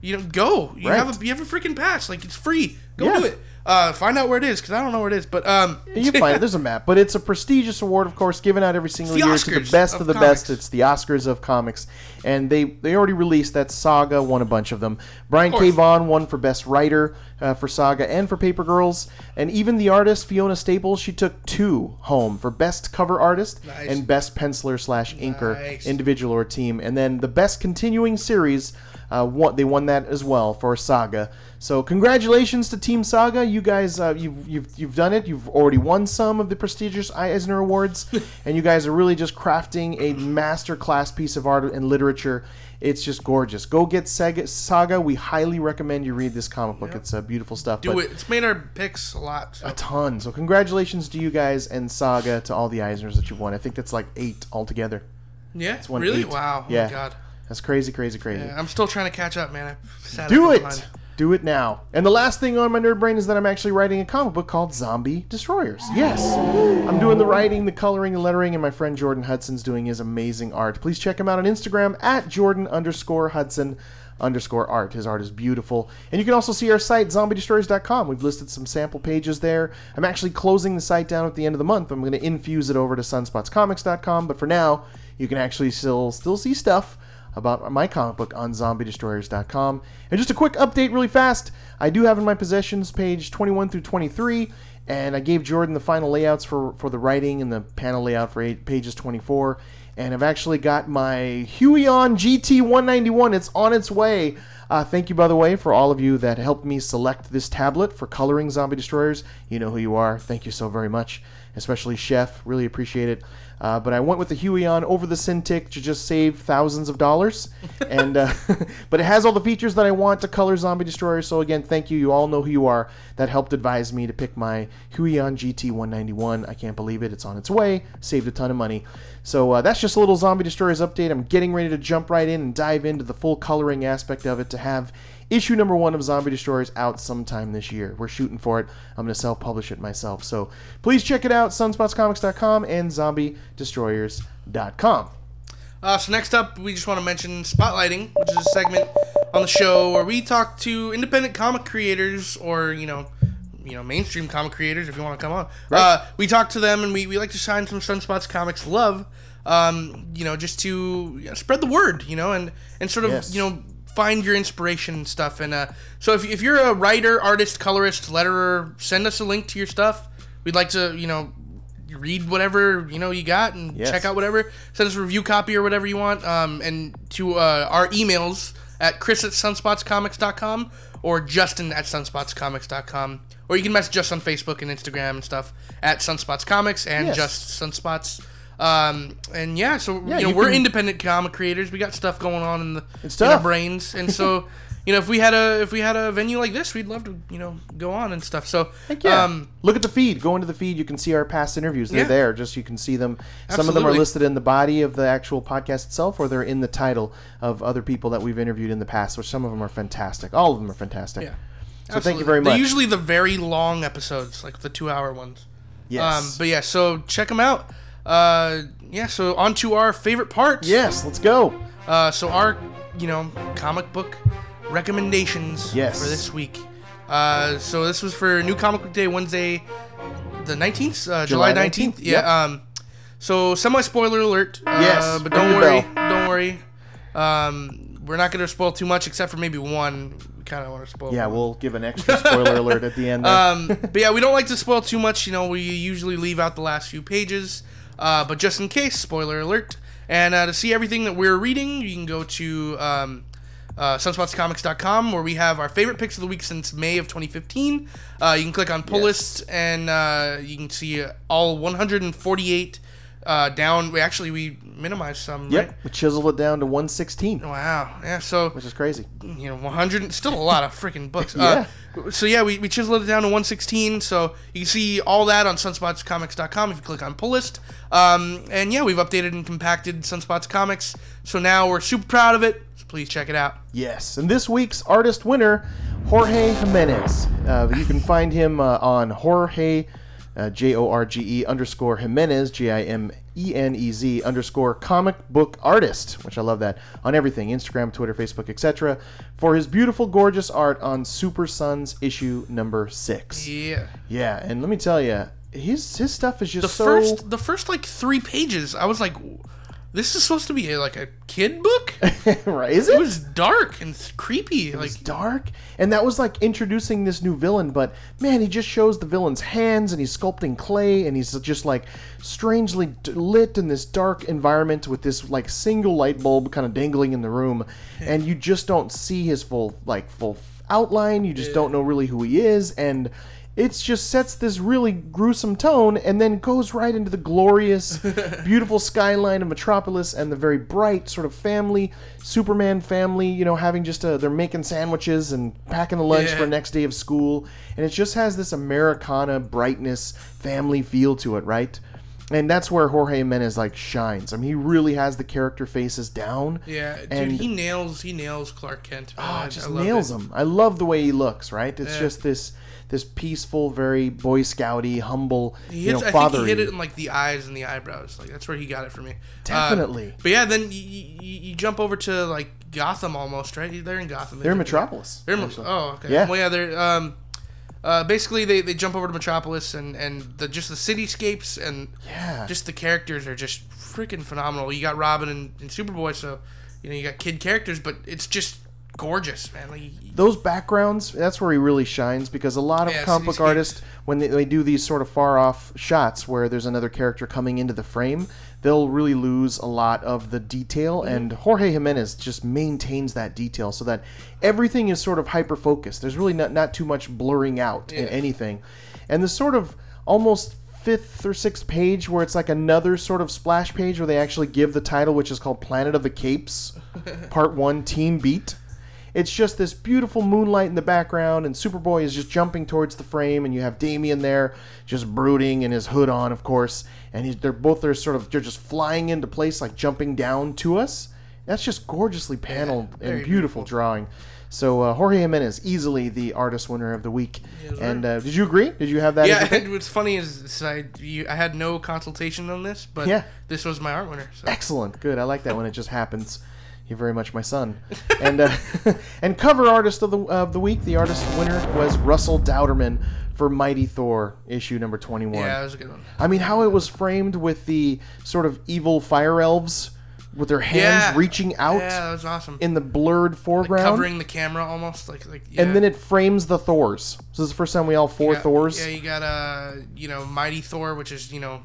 you know, go. You Right. have a you have a freaking pass. Like it's free. Go Yeah. do it. Uh, find out where it is because I don't know where it is. But um, You find it. There's a map, but it's a prestigious award, of course, given out every single year to the best of of, the comics. best. It's the Oscars of comics, and they they already released that Saga won a bunch of them. Brian K. Vaughan won for best writer uh, for Saga and for Paper Girls, and even the artist Fiona Staples she took two home for best cover artist Nice. and best penciler slash inker Nice. individual or team, and then the best continuing series. Uh, won, they won that as well for Saga. So congratulations to Team Saga. You guys, uh, you've, you've you've done it. You've already won some of the prestigious Eisner Awards, and you guys are really just crafting a master class piece of art and literature. It's just gorgeous. Go get Sega, Saga. We highly recommend you read this comic book. It's uh, beautiful stuff. do it. It's made our picks a lot. So. A ton. So congratulations to you guys and Saga to all the Eisners that you've won. I think that's like eight altogether. Yeah. It's one Really? eight. Wow. Oh Yeah. my god. That's crazy, crazy, crazy. Yeah, I'm still trying to catch up, man. I Do it. times. Do it now. And the last thing on my nerd brain is that I'm actually writing a comic book called Zombie Destroyers. Yes. I'm doing the writing, the coloring, the lettering, and my friend Jordan Hudson's doing his amazing art. Please check him out on Instagram at Jordan underscore Hudson underscore art. His art is beautiful. And you can also see our site, zombiedestroyers.com. We've listed some sample pages there. I'm actually closing the site down at the end of the month. I'm going to infuse it over to sunspotscomics.com. But for now, you can actually still still see stuff about my comic book on zombiedestroyers.com. And just a quick update, really fast. I do have in my possessions page 21 through 23, and I gave Jordan the final layouts for, for the writing and the panel layout for eight, pages 24. And I've actually got my Huion GT191. It's on its way. Uh, thank you, by the way, for all of you that helped me select this tablet for coloring Zombie Destroyers. You know who you are. Thank you so very much, especially Chef. Really appreciate it. Uh, but I went with the Huion over the Cintiq to just save thousands of dollars, and uh, but it has all the features that I want to color Zombie Destroyer. So again, thank you. You all know who you are. That helped advise me to pick my Huion GT 191. I can't believe it. It's on its way. Saved a ton of money. So uh, that's just a little Zombie Destroyers update. I'm getting ready to jump right in and dive into the full coloring aspect of it to have issue number one of Zombie Destroyers out sometime this year. We're shooting for it. I'm going to self publish it myself. So please check it out sunspotscomics.com and zombiedestroyers.com. Uh, so next up, we just want to mention spotlighting, which is a segment on the show where we talk to independent comic creators or you know, you know, mainstream comic creators if you want to come on. Uh, we talk to them and we, we like to shine some Sunspots comics love. Um, you know, just to you know, spread the word, you know, and and sort of Yes. you know find your inspiration and stuff. And uh, so if if you're a writer, artist, colorist, letterer, send us a link to your stuff. We'd like to you know read whatever you know you got and Yes. check out whatever. Send us a review copy or whatever you want. Um, and to uh, our emails at chris at sunspotscomics.com or justin at sunspotscomics.com. Or you can message us on Facebook and Instagram and stuff at Sunspots Comics and Yes. just Sunspots. Um, and yeah, so Yeah, you know you we're can- independent comic creators. We got stuff going on in the in our brains, and so you know if we had a if we had a venue like this, we'd love to you know go on and stuff. So yeah. um, Look at the feed. Go into the feed. You can see our past interviews. They're Yeah. there. Just you can see them. Some of them are listed in the body of the actual podcast itself, or they're in the title of other people that we've interviewed in the past. Which some of them are fantastic. All of them are fantastic. Yeah. So thank you very much. They're usually the very long episodes, like the two-hour ones. yes. Um, but yeah, so check them out. Uh, yeah, so on to our favorite parts. yes. Let's go. Uh, so our, you know, comic book recommendations Yes. for this week. Uh, so this was for New Comic Book Day, Wednesday, the nineteenth, uh, July nineteenth. Yeah. yep. Um, so semi spoiler alert. Uh, Yes, but don't worry. bell. Don't worry. Um, we're not gonna spoil too much, except for maybe one. We kind of want to spoil. Yeah, one. we'll give an extra spoiler alert at the end. There. Um, but yeah, we don't like to spoil too much. You know, we usually leave out the last few pages. Uh, but just in case, spoiler alert. And uh, to see everything that we're reading, you can go to um, uh, sunspotscomics.com where we have our favorite picks of the week since May of 2015. Uh, you can click on pull Yes. list and uh, you can see all 148 uh, down. We actually we minimized some. yep. Right? We chiseled it down to 116, Wow. Yeah. So which is crazy. you know 100 still a lot of freaking books uh, so yeah we, we chiseled it down to 116 so you can see all that on sunspotscomics.com if you click on pull list um, and yeah we've updated and compacted sunspots comics so now we're super proud of it so please check it out Yes, and this week's artist winner, Jorge Jimenez. Uh, you can find him uh, on Jorge, uh, J O R G E underscore Jimenez, J I M E N E Z underscore comic book artist, which I love that, on everything Instagram, Twitter, Facebook, etc., for his beautiful, gorgeous art on Super Sons issue number six. yeah Yeah, and let me tell you, his, his stuff is just the so. first the first like three pages i was like this is supposed to be uh, like a kid book right, is it it? was dark and creepy like It's dark, and that was like introducing this new villain. But man, he just shows the villain's hands, and he's sculpting clay, and he's just like strangely lit in this dark environment with this like single light bulb kind of dangling in the room, and you just don't see his full like full outline. You just don't know really who he is, and it just sets this really gruesome tone and then goes right into the glorious, beautiful skyline of Metropolis and the very bright sort of family, Superman family, you know, having just a, they're making sandwiches and packing the lunch Yeah. for next day of school. And it just has this Americana brightness, family feel to it, right? and that's where Jorge Jimenez like shines. I mean, he really has the character faces down. Yeah, dude, And- he nails he nails Clark Kent. Man. Oh, just I nails it. him. I love the way he looks. Right? It's Yeah. just this this peaceful, very Boy Scouty, humble, He you hits, know, I think father. he hit it in like the eyes and the eyebrows. Like that's where he got it for me. Uh, Definitely. but yeah, then you, you, you jump over to like Gotham almost, right? They're in Gotham. They're in Metropolis. They're in, oh, okay. Yeah. Well, yeah, they're um, uh, basically they, they jump over to Metropolis and and the just the cityscapes and Yeah. just the characters are just freaking phenomenal. You got Robin and, and Superboy, so you know you got kid characters, but it's just gorgeous, man. Like, those backgrounds that's where he really shines because a lot of Yeah, comic book artists when they, they do these sort of far off shots where there's another character coming into the frame they'll really lose a lot of the detail Mm-hmm. and jorge jimenez just maintains that detail so that everything is sort of hyper focused there's really not, not too much blurring out in anything and the sort of almost fifth or sixth page where it's like another sort of splash page where they actually give the title which is called planet of the capes part one team beat it's just this beautiful moonlight in the background, and Superboy is just jumping towards the frame, and you have Damian there, just brooding, and his hood on, of course, and he's, they're both there, sort of, they're just flying into place, like jumping down to us. That's just gorgeously paneled and very beautiful, drawing. So uh, Jorge Jimenez, easily the artist winner of the week. and uh, did you agree? Did you have that? yeah, what's funny is is I you, I had no consultation on this, but Yeah. this was my art winner. So. Excellent, good. I like that when it just happens. You're very much my son. And uh, and cover artist of the of the week, the artist winner was Russell Dauterman for Mighty Thor issue number 21. Yeah, that was a good one. I mean, how it was framed with the sort of evil fire elves with their hands Yeah. reaching out Yeah, that was awesome. in the blurred foreground. Covering the camera almost like like. Yeah. And then it frames the Thors. So this is the first time we all four Yeah, Thors. Yeah, you got uh, you know, Mighty Thor, which is you know,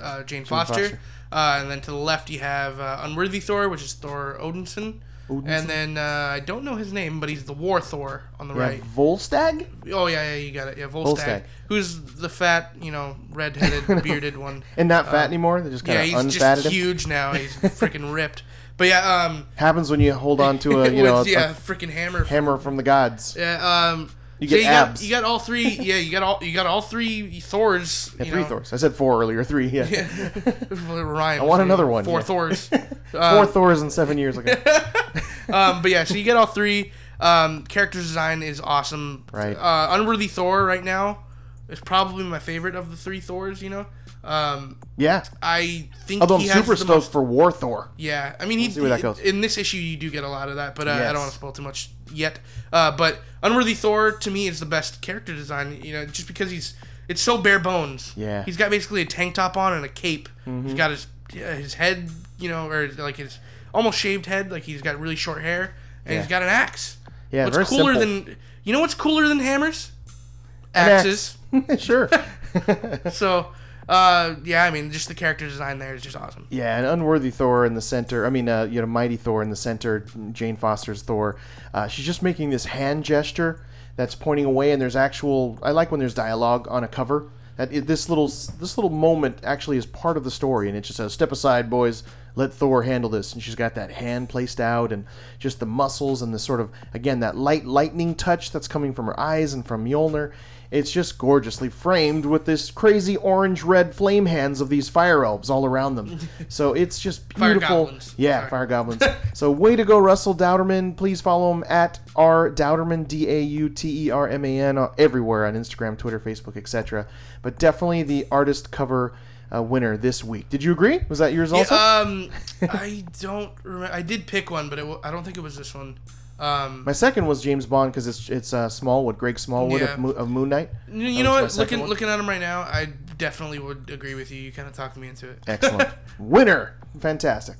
uh, Jane Foster, Foster. Uh, and then to the left you have uh, Unworthy Thor, which is Thor Odinson. Odinson? And then uh, I don't know his name, but he's the War Thor on the right. Volstagg? Oh yeah, yeah, you got it. Yeah, Volstagg, Volstagg. who's the fat, you know, red-headed, bearded one. And not fat anymore. They just Uh, kind of Yeah, he's just him. huge now. He's freaking ripped. But yeah, um, Happens when you hold on to a you know with, a- yeah, a freaking hammer. hammer from the gods. Yeah, um, You so get you abs. Got, you got all three. Yeah, you got all you got all three Thors. Yeah, three know. Thors. I said four earlier. Three. Yeah. I I want another one, Four yeah. Thors. Four Uh, Thors in seven years ago. um, but yeah, so you get all three. Um, character design is awesome. Right. Uh, Unworthy Thor right now is probably my favorite of the three Thors. You know, um, yeah. I think Although I'm has super stoked most- for War Thor. Yeah, I mean, he, see where that goes. in this issue you do get a lot of that, but uh, I don't want to spoil too much yet. Uh, but Unworthy Thor to me is the best character design. You know, just because he's it's so bare bones. Yeah. Mm-hmm. he's got basically a tank top on and a cape. He's got his yeah, his head, you know, or like his almost shaved head, like he's got really short hair, and Yeah. he's got an axe. Yeah, what's cooler simple. than you know? What's cooler than hammers? Axes. axe. sure. so, uh, yeah, I mean, just the character design there is just awesome. Yeah, an unworthy Thor in the center. I mean, uh, you know, mighty Thor in the center. Jane Foster's Thor. Uh, she's just making this hand gesture that's pointing away, and there's actual. I like when there's dialogue on a cover. That it, this little this little moment actually is part of the story, and it just says, "Step aside, boys. Let Thor handle this." And she's got that hand placed out, and just the muscles and the sort of again that light lightning touch that's coming from her eyes and from Mjolnir. It's just gorgeously framed with this crazy orange red flame hands of these fire elves all around them. So it's just Fire beautiful. goblins. Yeah, Sorry. fire goblins. so way to go, Russell Dauterman. Please follow him at R Dauterman D A U T E R M A N uh, everywhere on Instagram, Twitter, Facebook, etc. But definitely the artist cover uh, winner this week. Did you agree? Was that yours also? Yeah, um, I don't remember. I did pick one, but it, I don't think it was this one. Um, My second was James Bond because it's it's uh, Smallwood, Greg Smallwood Yeah. of, Mo- of Moon Knight. you know what? Looking one. looking at him right now, I definitely would agree with you. You kind of talked me into it. Excellent. Winner. Fantastic.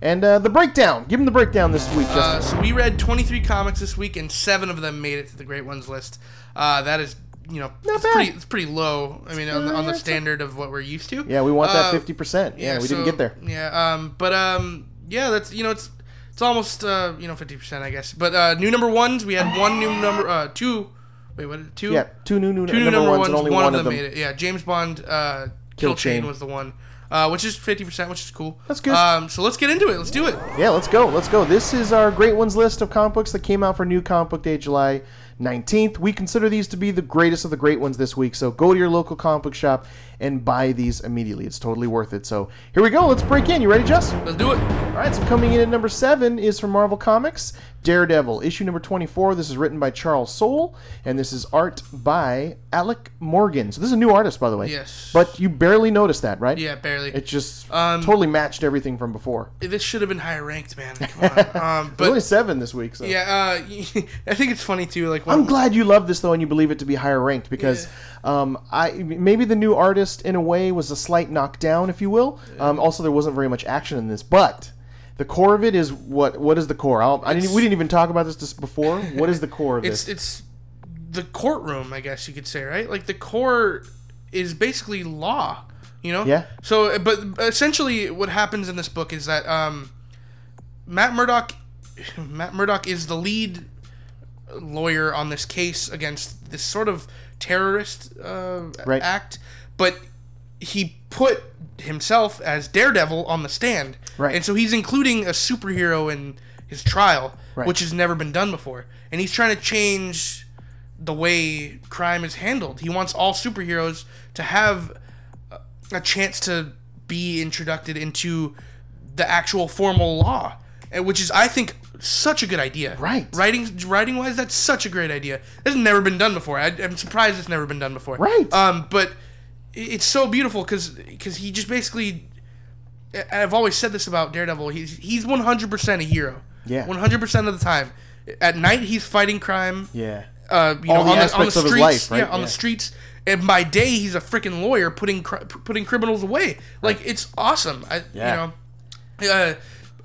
And uh, the breakdown. Give him the breakdown this week, Uh, so we read 23 comics this week, and seven of them made it to the Great Ones list. Uh, that is, you know, Not it's bad. pretty. It's pretty low. I mean, on the, on the standard of what we're used to. yeah, we want that Uh, 50%. Yeah, we so- didn't get there. Yeah, um, but um, yeah, that's you know, it's it's almost uh, you know, 50 percent, I guess. But uh, new number ones, we had one new number, uh, two. Wait, what? Two. Yeah, two new, new, two new number, number ones, ones. and only one, one, of them, made it. Yeah, James Bond. Uh, Kill, Kill Chain. Chain. was the one, uh, which is 50 percent, which is cool. That's good. Um, so let's get into it. Let's do it. Yeah, let's go. Let's go. This is our great ones list of comic books that came out for New Comic Book Day, July 19th. We consider these to be the greatest of the great ones this week, so go to your local comic book shop and buy these immediately. It's totally worth it. So here we go. Let's break in. You ready, Jess? Let's do it. All right, so coming in at number seven is from Marvel Comics, Daredevil, issue number 24. This is written by Charles Soule, and this is art by Alec Morgan. So this is a new artist, by the way. Yes. But you barely noticed that, right? Yeah, barely. It just Um, totally matched everything from before. this should have been higher ranked, man. Come on. Um, There's only seven this week, so. yeah, uh, I think it's funny too. Like I'm glad you love this though, and you believe it to be higher ranked because um, I maybe the new artist in a way was a slight knockdown, if you will. Um, also, there wasn't very much action in this, but the core of it is what? What is the core? I'll, I didn't, we didn't even talk about this just before. What is the core of it's this? it's the courtroom, I guess you could say, right? Like the core is basically law, you know? Yeah. So, but essentially, what happens in this book is that um, Matt Murdock, Matt Murdock is the lead lawyer on this case against this sort of terrorist uh, Right. act, but he put himself as Daredevil on the stand, Right. And so he's including a superhero in his trial, Right. which has never been done before, and he's trying to change the way crime is handled. He wants all superheroes to have a- chance to be introduced into the actual formal law, which is, I think, such a good idea. Right. Writing, writing wise, that's such a great idea. This has never been done before. I, I'm surprised it's never been done before. Right. Um, but it's so beautiful because because he just basically. I've always said this about Daredevil. He's he's 100% a hero. Yeah. 100% of the time. At night, he's fighting crime yeah. uh, you All know, the on the, on the aspects of his streets, life, right? yeah, on Yeah. the streets. And by day, he's a freaking lawyer putting putting criminals away. Like it's awesome. I, Yeah. You know, uh,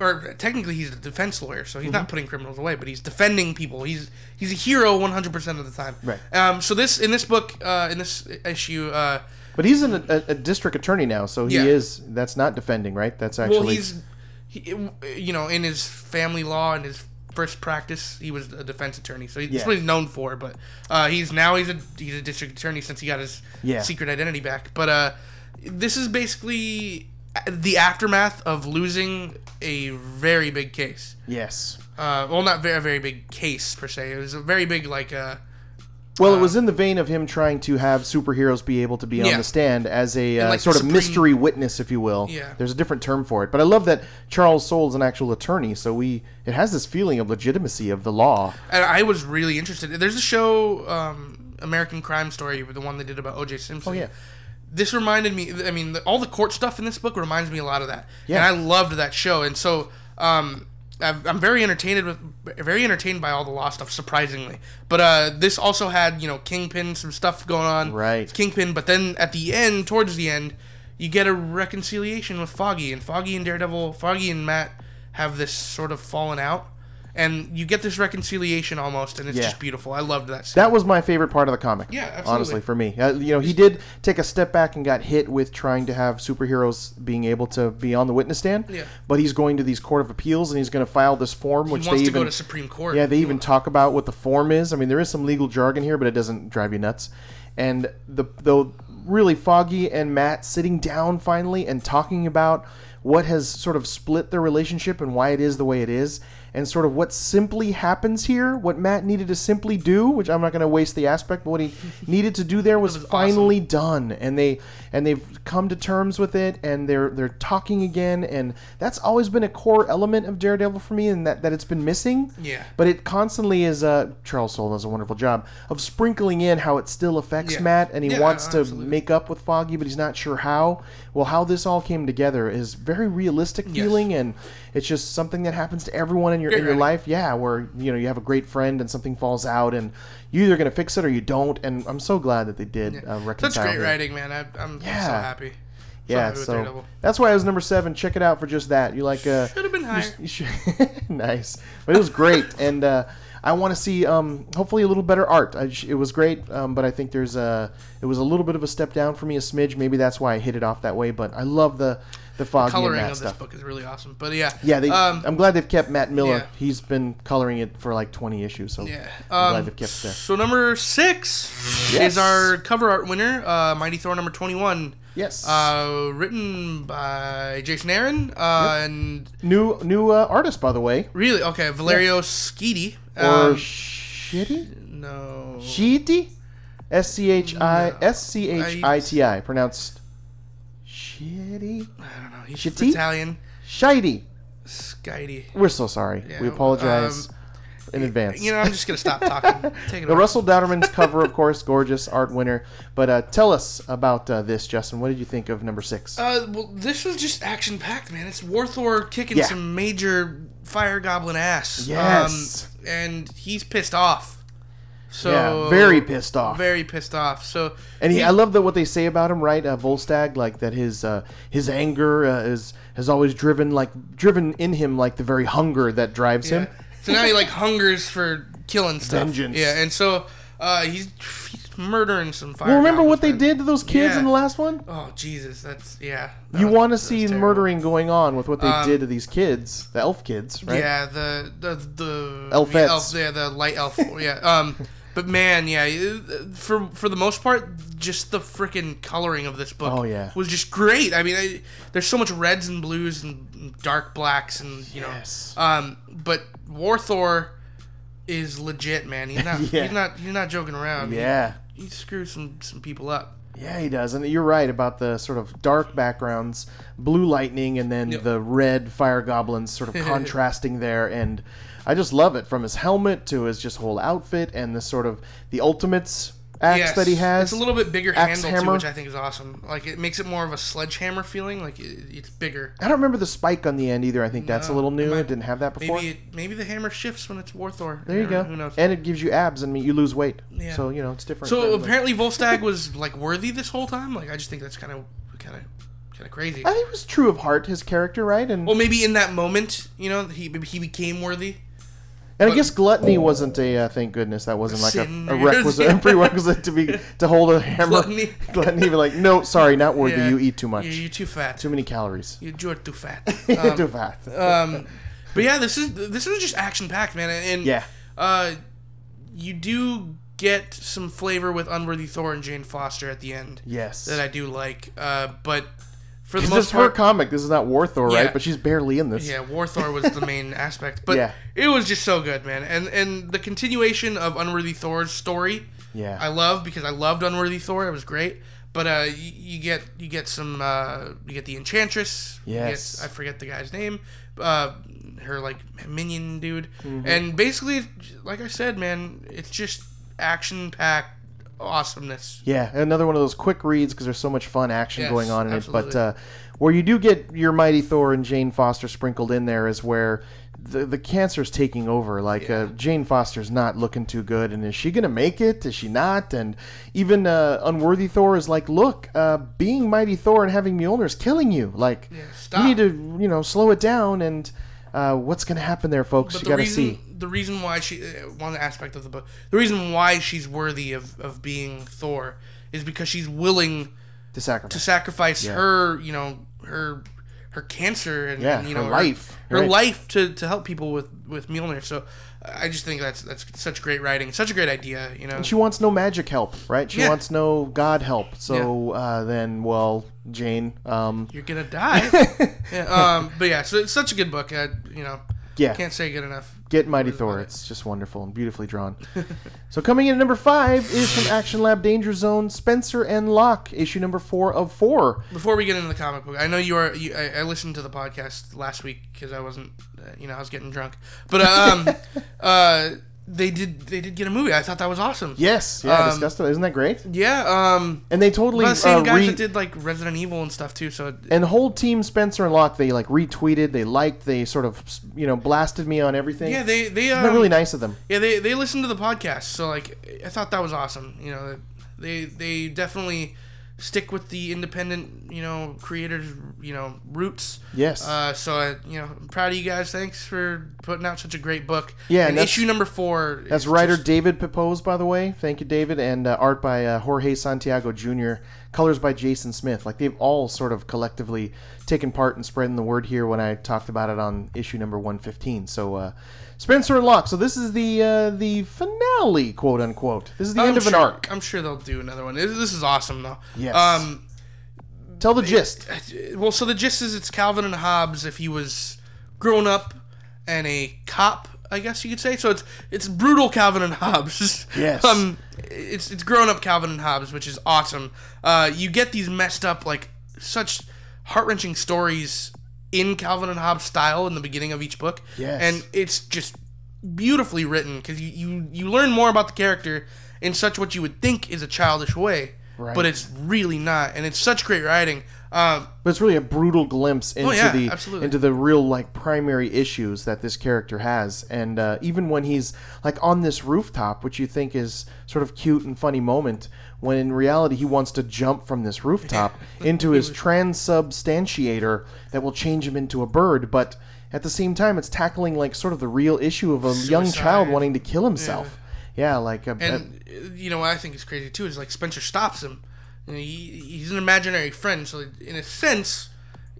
or technically he's a defense lawyer, so he's Mm-hmm. not putting criminals away, but he's defending people. He's he's a hero 100 percent of the time. Right. Um. So this in this book, uh, in this issue, uh, But he's an, a, a district attorney now, so he Yeah. is. That's not defending, right? That's actually. well, he's he, you know in his family law and his first practice he was a defense attorney so he, that's what he's known for but uh, he's now he's a he's a district attorney since he got his Yeah. secret identity back but uh, this is basically the aftermath of losing a very big case yes. uh, well not very very big case per se it was a very big like uh, Well, it was in the vein of him trying to have superheroes be able to be on the stand as a uh, like, sort of mystery witness, if you will. Yeah. There's a different term for it, but I love that Charles Soule is an actual attorney, so we it has this feeling of legitimacy of the law. and I was really interested. There's a show, um, American Crime Story, the one they did about O.J. Simpson. Oh, yeah. This reminded me. I mean, the, all the court stuff in this book reminds me a lot of that. Yeah. And I loved that show. And so, um, I'm very entertained with, very entertained by all the law stuff, surprisingly. But uh, this also had, you know, Kingpin, some stuff going on. Right. Kingpin, but then at the end, towards the end, you get a reconciliation with Foggy, and Foggy and Daredevil, Foggy and Matt have this sort of fallen out, and you get this reconciliation almost, and it's Yeah. just beautiful. I loved that. Scene. That was my favorite part of the comic. Yeah, absolutely. Honestly, for me, uh, you know, he did take a step back and got hit with trying to have superheroes being able to be on the witness stand. Yeah. But he's going to these court of appeals and he's going to file this form, he which wants they to even go to Supreme Court. Yeah, they even talk about what the form is. I mean, there is some legal jargon here, but it doesn't drive you nuts. And the though really Foggy and Matt sitting down finally and talking about what has sort of split their relationship and why it is the way it is, and sort of what simply happens here, what Matt needed to simply do, which I'm not going to waste the aspect, but what he needed to do there was, was awesome. finally done, and they and they've come to terms with it, and they're they're talking again, and that's always been a core element of Daredevil for me, and that that it's been missing. Yeah. But it constantly is. Uh, Charles Soule does a wonderful job of sprinkling in how it still affects Yeah. Matt, and he Yeah, wants to absolutely. make up with Foggy, but he's not sure how. Well, how this all came together is very realistic Yes. feeling, and it's just something that happens to everyone in your Great in your writing. life. Yeah, where you know you have a great friend and something falls out, and you're either gonna fix it or you don't. And I'm so glad that they did uh, Such reconcile. great here. writing, man. I, I'm so Yeah. happy. So Yeah, happy with so that's why I was number seven. Check it out for just that. You like uh, Should have been higher. you nice, but it was great, and uh, I want to see um, hopefully a little better art. I, it was great, um, but I think there's a it was a little bit of a step down for me, a smidge. Maybe that's why I hit it off that way. But I love the the foggy and Coloring Matt of this stuff. book is really awesome. But yeah. Yeah, they, Um, I'm glad they've kept Matt Milla. yeah. He's been coloring it for like 20 issues, so Yeah. I'm glad Um, they've kept there. so number six Yes. is our cover art winner, uh, Mighty Thor number twenty-one. Yes, Uh, written by Jason Aaron uh, and new new uh, artist by the way, really okay Valerio Schiti. or Um, shitty. No. Shiti? S C H I S C H I T I. Pronounced shitty? I don't know. He's Shitty? Italian. Shitey. Skitey. We're so sorry. Yeah, we apologize um, in advance. You know, I'm just gonna stop talking. Take it the. Russell Dauterman's cover, of course, gorgeous art winner. But uh, tell us about uh, this, Justin. What did you think of number six? Uh, well, this was just action packed, man. It's Warthor kicking Yeah. some major fire goblin ass. Yes. Um, and he's pissed off. So yeah, very pissed off. Very pissed off. So And he, I love that what they say about him, right? Uh, Volstagg, like that his uh, his anger uh, is has always driven like driven in him like the very hunger that drives yeah. him. So now he like hungers for killing stuff. Vengeance. Yeah, and so uh, he's, he's murdering some fire. Well, remember what they did to those kids Yeah. in the last one? Oh Jesus, that's yeah. that You want to see murdering going on with what they Um, did to these kids, the elf kids, right? Yeah, the the the Elfettes. elf, yeah, the light elf. yeah. Um, but man, yeah, for for the most part, just the freaking coloring of this book. Oh, yeah. was just great. I mean, I, there's so much reds and blues and, dark blacks and you know. Yes. Um, but Warthor is legit, man. He's not. Yeah. He's not. He's not joking around. He- Yeah. He, screws some some people up. Yeah, he does. And you're right about the sort of dark backgrounds, blue lightning, and then Yep. the red fire goblins sort of contrasting there. And I just love it from his helmet to his just whole outfit and the sort of the ultimates axe Yes. that he has. It's a little bit bigger Axe handle too, hammer. which I think is awesome. Like it makes it more of a sledgehammer feeling. Like it, it's bigger. I don't remember the spike on the end either. I think that's a little new. might- It didn't have that before. Maybe it, maybe the hammer shifts when it's Warthor. there you go. Who knows? And it gives you abs and you lose weight. Yeah. So you know it's different. so apparently Volstagg was like worthy this whole time. Like I just think that's kind of kind of kind of crazy. I think it was true of heart, his character, right? And Well, maybe in that moment, you know, he he became worthy. And I guess gluttony wasn't a uh, thank goodness that wasn't like a, a requisite a prerequisite to be to hold a hammer. Gluttony. Gluttony, be like, no, sorry, not worthy. Yeah. You eat too much. You're, you're too fat. Too many calories. You're, you're too fat. too fat. um, but yeah, this is this is just action packed, man. And Yeah. uh, you do get some flavor with Unworthy Thor and Jane Foster at the end yes. that I do like. Uh, but for the This most is her part, comic. This is not War Thor, Yeah. right? But she's barely in this. Yeah, Warthor was the main aspect, but Yeah. it was just so good, man. And and the continuation of Unworthy Thor's story, Yeah. I love because I loved Unworthy Thor. It was great. But uh, you, you get you get some uh, you get the Enchantress. you get- Yes. I forget the guy's name. Uh, her like minion dude, Mm-hmm. and basically, like I said, man, it's just action packed awesomeness. Yeah, another one of those quick reads because there's so much fun action Yes, going on in it. But uh, where you do get your Mighty Thor and Jane Foster sprinkled in there is where the the cancer's taking over. Like uh, Jane Foster's not looking too good, and is she gonna make it? Is she not? And even uh, Unworthy Thor is like, look, uh, being Mighty Thor and having Mjolnir is killing you. Like, stop. you need to you know slow it down. And uh, what's gonna happen there, folks? But you the gotta see. The reason why she uh, one aspect of the book, the reason why she's worthy of, of being Thor is because she's willing To sacrifice. to sacrifice Yeah. her, you know, her her cancer and, Yeah, and, you her know life, her, right. life to, to help people with with Mjolnir. So I just think that's that's such great writing, such a great idea, you know. she wants no magic help, right? She Yeah. wants no God help. So uh, then, well, Jane, um, You're gonna die. um, but yeah, so it's such a good book. I, you know, yeah, can't say good enough. Get Mighty Thor. It's just wonderful and beautifully drawn. so coming in at number five is from Action Lab Danger Zone, Spencer and Locke, issue number four of four. Before we get into the comic book, I know you are. You, I, I listened to the podcast last week because I wasn't, uh, you know, I was getting drunk. But uh, um, uh, they did they did get a movie. I thought that was awesome. Yes, yeah, Um, discussed it. Isn't that great? Yeah. Um, And they totally the same uh, guys re- that did like Resident Evil and stuff too. So and the whole team Spencer and Locke they like retweeted, they liked, they sort of you know blasted me on everything. yeah, they they um, really nice of them. yeah they they listened to the podcast. So like I thought that was awesome. You know, they they definitely stick with the independent you know creators you know roots. Yes. Uh, so I, you know, I'm proud of you guys. Thanks for putting out such a great book. Yeah, and issue number four. That's writer just- David Pepose, by the way. Thank you, David. And uh, art by uh, Jorge Santiago Jr., colors by Jasen Smith. Like, they've all sort of collectively taken part in spreading the word here when I talked about it on issue number 115. So, uh, Spencer and Locke. So, this is the uh, the finale, quote unquote. This is the I'm end of an arc. I'm sure they'll do another one. This is awesome though. Yes. Um. Tell the gist. Well, so the gist is it's Calvin and Hobbes if he was grown up and a cop I guess you could say. So it's it's brutal Calvin and Hobbes. Yes. um, it's it's grown up Calvin and Hobbes, which is awesome. Uh, you get these messed up like such heart wrenching stories in Calvin and Hobbes style in the beginning of each book. Yes. And it's just beautifully written because you, you you learn more about the character in such what you would think is a childish way, Right. but it's really not, and it's such great writing. Um, But it's really a brutal glimpse into Oh, yeah, the absolutely. into the real like primary issues that this character has, and uh, even when he's like on this rooftop, which you think is sort of cute and funny moment, when in reality he wants to jump from this rooftop into his transubstantiator that will change him into a bird, but at the same time it's tackling like sort of the real issue of a young child wanting to kill himself. Yeah, like a, and uh, you know what I think is crazy too is like Spencer stops him. You know, he, he's an imaginary friend, so in a sense,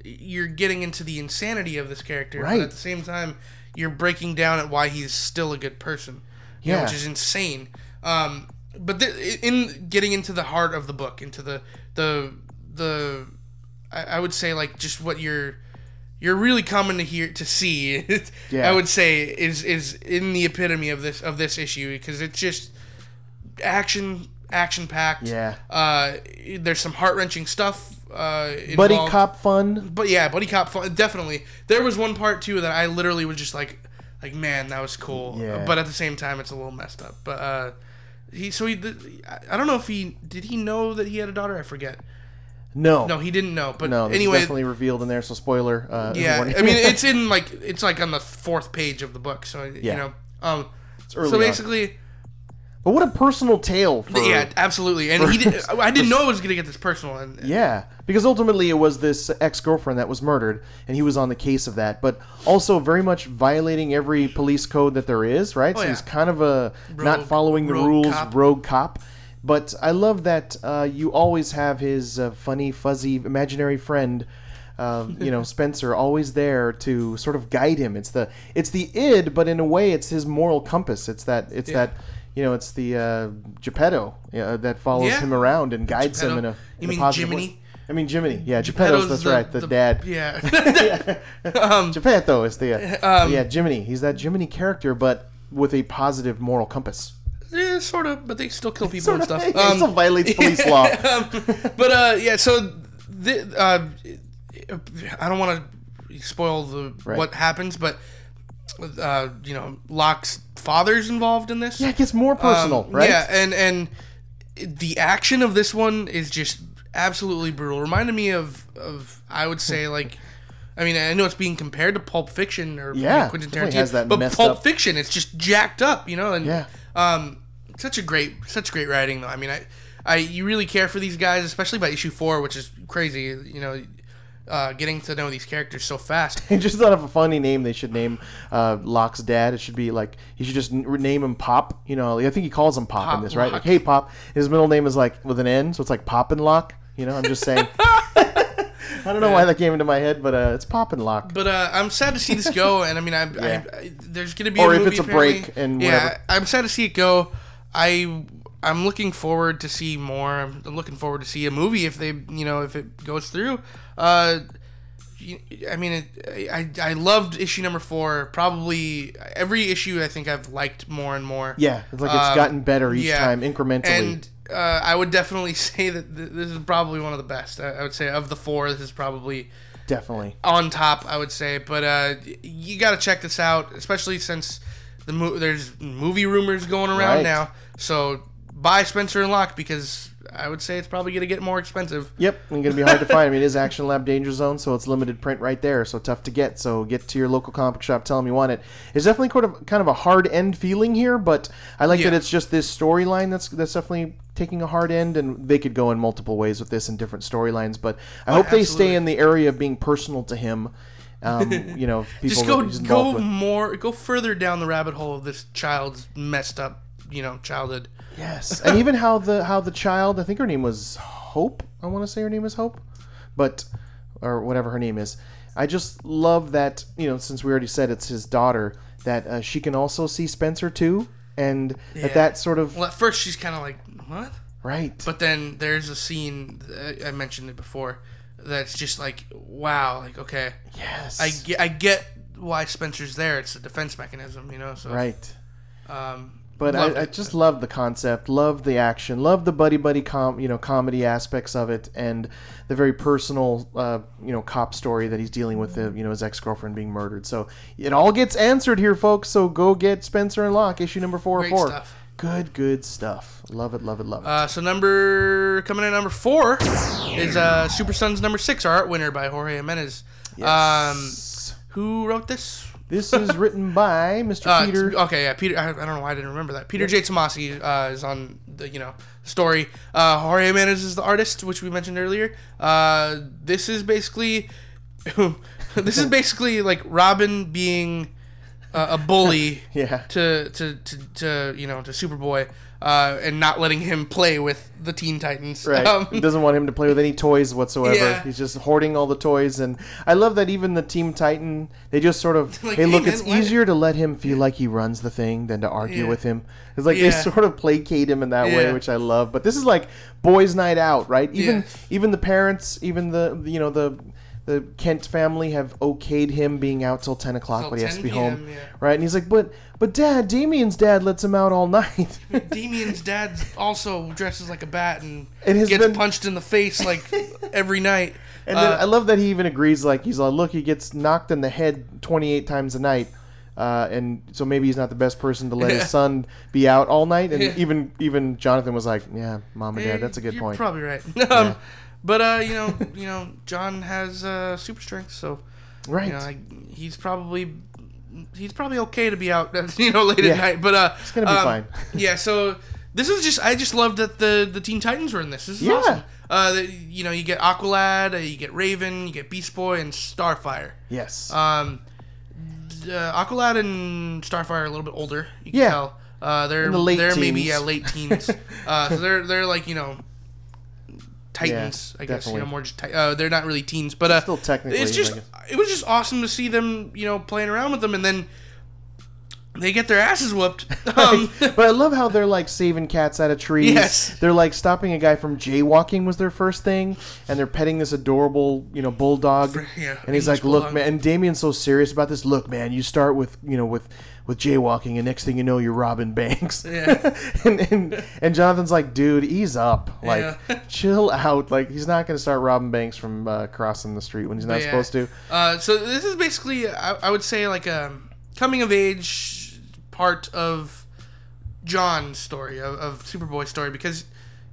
you're getting into the insanity of this character, Right. but at the same time, you're breaking down at why he's still a good person. you know, Yeah. which is insane. Um, but th- in getting into the heart of the book, into the the the, I, I would say like just what you're you're really coming to hear to see. Yeah. I would say is is in the epitome of this of this issue because it's just action action packed. Yeah. Uh, there's some heart wrenching stuff. Uh, buddy cop fun. But yeah, buddy cop fun, definitely. There was one part too that I literally was just like, like man, that was cool. Yeah. But at the same time, it's a little messed up. But uh, he so he I- I don't know if he did he know that he had a daughter. I forget. No, No, he didn't know. But no. Anyway, definitely revealed in there. So spoiler. Uh, yeah. I mean, it's in like it's like on the fourth page of the book. So Yeah. you know, um, early so on. But what a personal tale for yeah, absolutely. And he did. I didn't know it was gonna get this personal. And Yeah, because ultimately it was this ex-girlfriend that was murdered, and he was on the case of that. But also very much violating every police code that there is, right? so Oh, yeah. he's kind of a not following the rogue rules, cop. rogue cop. But I love that uh, you always have his uh, funny, fuzzy, imaginary friend. Uh, you know Spencer always there to sort of guide him. It's the it's the id, but in a way it's his moral compass. It's that it's Yeah. that you know it's the uh, Geppetto uh, that follows Yeah. him around and guides him in a You in mean positive Jiminy? way. I mean Jiminy. Yeah, Geppetto's that's right. The, dad. Yeah. um, Geppetto is the uh, Um, yeah Jiminy. He's that Jiminy character, but with a positive moral compass. yeah, sort of, but they still kill people and stuff. He Um, still violates police law. um, but uh, yeah, so th- uh, I don't want to spoil the Right. what happens, but uh, you know, Locke's father's involved in this. Yeah, it gets more personal, Um, right? Yeah, and and the action of this one is just absolutely brutal. Reminded me of of I would say like. I mean, I know it's being compared to Pulp Fiction or Yeah, Quentin Tarantino, has that but Pulp up- Fiction, it's just jacked up, you know. And Yeah. um, such a great, such great writing though. I mean, I, I, you really care for these guys, especially by issue four, which is crazy. You know, uh, getting to know these characters so fast. He just thought of a funny name they should name uh, Locke's dad. It should be like he should just name him Pop. You know, I think he calls him Pop, in this, right? Locke. Like, hey Pop. His middle name is like with an N, so it's like Pop and Lock. You know, I'm just saying. I don't know why that came into my head, but uh, it's Pop and Lock. But uh, I'm sad to see this go, and I mean, I, Yeah. I, I there's gonna be Or a if movie it's a apparently. break and yeah, whatever. I'm sad to see it go. I I'm looking forward to see more. I'm looking forward to see a movie if they you know if it goes through. Uh, I mean, it, I I loved issue number four. Probably every issue I think I've liked more and more. Yeah, it's like it's Um, gotten better each yeah. time incrementally. And uh, I would definitely say that th- this is probably one of the best. I, I would say of the four, this is probably Definitely. on top. I would say, but uh, you got to check this out, especially since the mo- there's movie rumors going around Right. now. So buy Spencer and Locke because I would say it's probably gonna get more expensive. Yep, and gonna be hard to find. I mean, it is Action Lab Danger Zone, so it's limited print right there, so tough to get. So get to your local comic shop, tell them you want it. It's definitely kind of kind of a hard end feeling here, but I like that it's just this storyline that's that's definitely taking a hard end, and they could go in multiple ways with this in different storylines. But I hope they stay in the area of being personal to him. Um, you know, people Just go go with. more go further down the rabbit hole of this child's messed up you know childhood. Yes, and even how the how the child, I think her name was Hope. I want to say her name is Hope, but or whatever her name is. I just love that you know since we already said it's his daughter that uh, she can also see Spencer too, and Yeah. that that sort of Well, at first she's kind of like what, right. but then there's a scene I- I mentioned it before that's just like wow, like okay. yes, I get, I get why Spencer's there. It's a defense mechanism, you know. So Right. Um, But I, I just love the concept, love the action, love the buddy buddy com you know comedy aspects of it, and the very personal uh, you know cop story that he's dealing with the you know his ex girlfriend being murdered. So it all gets answered here, folks. So go get Spencer and Locke issue number four Great four. stuff. Good, good stuff. Love it, love it, love it. Uh, so number coming in at number four is uh, Super Sons number six, our art winner by Jorge Jimenez. Um, Yes. who wrote this? This is written by Mr. Uh, Peter. okay, yeah, Peter. I, I don't know why I didn't remember that. Peter J. Tomasi uh, is on the you know story. Uh, Jorge Jimenez is the artist, which we mentioned earlier. Uh, this is basically this is basically like Robin being uh, a bully Yeah. to, to to to you know to Superboy. Uh, and not letting him play with the Teen Titans. Right. Um, he doesn't want him to play with any toys whatsoever. Yeah. He's just hoarding all the toys. And I love that even the Team Titan, they just sort of, Like, hey, hey, look, man, it's why- easier to let him feel like he runs the thing than to argue Yeah. with him. It's like they sort of placate him in that way, which I love. But this is like boys' night out, right? Even Yeah. even the parents, even the you know the. The Kent family have okayed him being out till ten o'clock, Till but he has to 10 be home, PM, yeah. right? And he's like, "But, but, Dad, Damian's dad lets him out all night." Damian's dad also dresses like a bat and, It has gets been- punched in the face like every night. And then Uh, I love that he even agrees. Like he's like, look, he gets knocked in the head 28 times a night, uh, and so maybe he's not the best person to let Yeah. his son be out all night. And Yeah. even even Jonathan was like, yeah, mom and dad, that's a good you're point. Probably right. um, But uh, you know, you know, John has uh, super strength, so right. you know, I, he's probably he's probably okay to be out, you know, late Yeah. at night. But uh, It's gonna be um, fine. yeah. So this is just I just love that the the Teen Titans were in this. This is Yeah. awesome. Uh, the, you know, you get Aqualad, uh, you get Raven, you get Beast Boy, and Starfire. yes. Um, uh, Aqualad and Starfire are a little bit older. You can Yeah. tell. Uh, they're the they're maybe yeah late teens. uh, so they're they're like you know titans. Yeah, I guess you know more just ti- uh, they're not really teens, but uh, Still technically, it's just it was just awesome to see them you know playing around with them and then. They get their asses whooped. Um, but I love how they're like saving cats out of trees. Yes. They're like stopping a guy from jaywalking was their first thing, and they're petting this adorable, you know, bulldog. yeah, and he's English like, "Look, man." And Damian's so serious about this. Look, man, you start with, you know, with with jaywalking, and next thing you know, you're robbing banks. Yeah. and, and and Jonathan's like, "Dude, ease up. Like, Yeah. chill out. Like, he's not gonna start robbing banks from uh, crossing the street when he's not yeah. supposed to." Uh, so this is basically, I, I would say, like a coming of age part of John's story of, of Superboy's story because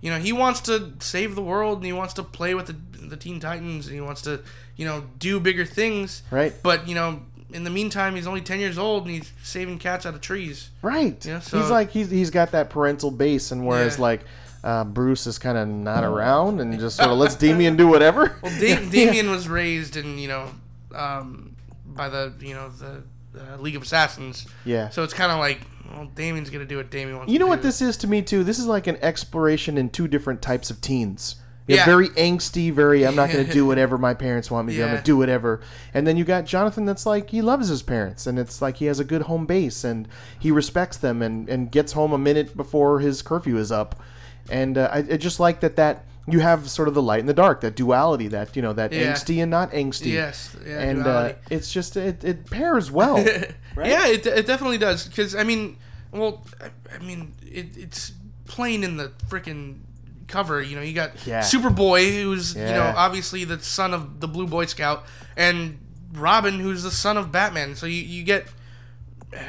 you know he wants to save the world and he wants to play with the, the Teen Titans and he wants to you know do bigger things. Right. But you know, in the meantime, he's only ten years old and he's saving cats out of trees. Right. Yeah, so- he's like he's he's got that parental base, and whereas Yeah. like uh, Bruce is kind of not around and just sort of lets Damian do whatever. Well, da- Damian was raised in you know um, by the you know the uh, League of Assassins. Yeah. So it's kind of like, well, Damian's gonna do what Damian wants. You know to what do. this is to me too? This is like an exploration in two different types of teens. Have Yeah. very angsty, very I'm not going to do whatever my parents want me to do. I'm going to do whatever. And then you got Jonathan that's like he loves his parents and it's like he has a good home base and he respects them and and gets home a minute before his curfew is up. And uh, I, I just like that that you have sort of the light and the dark, that duality, that you know, that Yeah. angsty and not angsty. Yes, yeah, and uh, it's just it, it pairs well. right? Yeah, it, it definitely does. Because I mean, well, I, I mean, it, it's plain in the freaking cover. You know, you got Yeah. Superboy, who's you know obviously the son of the Blue Boy Scout, and Robin, who's the son of Batman. So you you get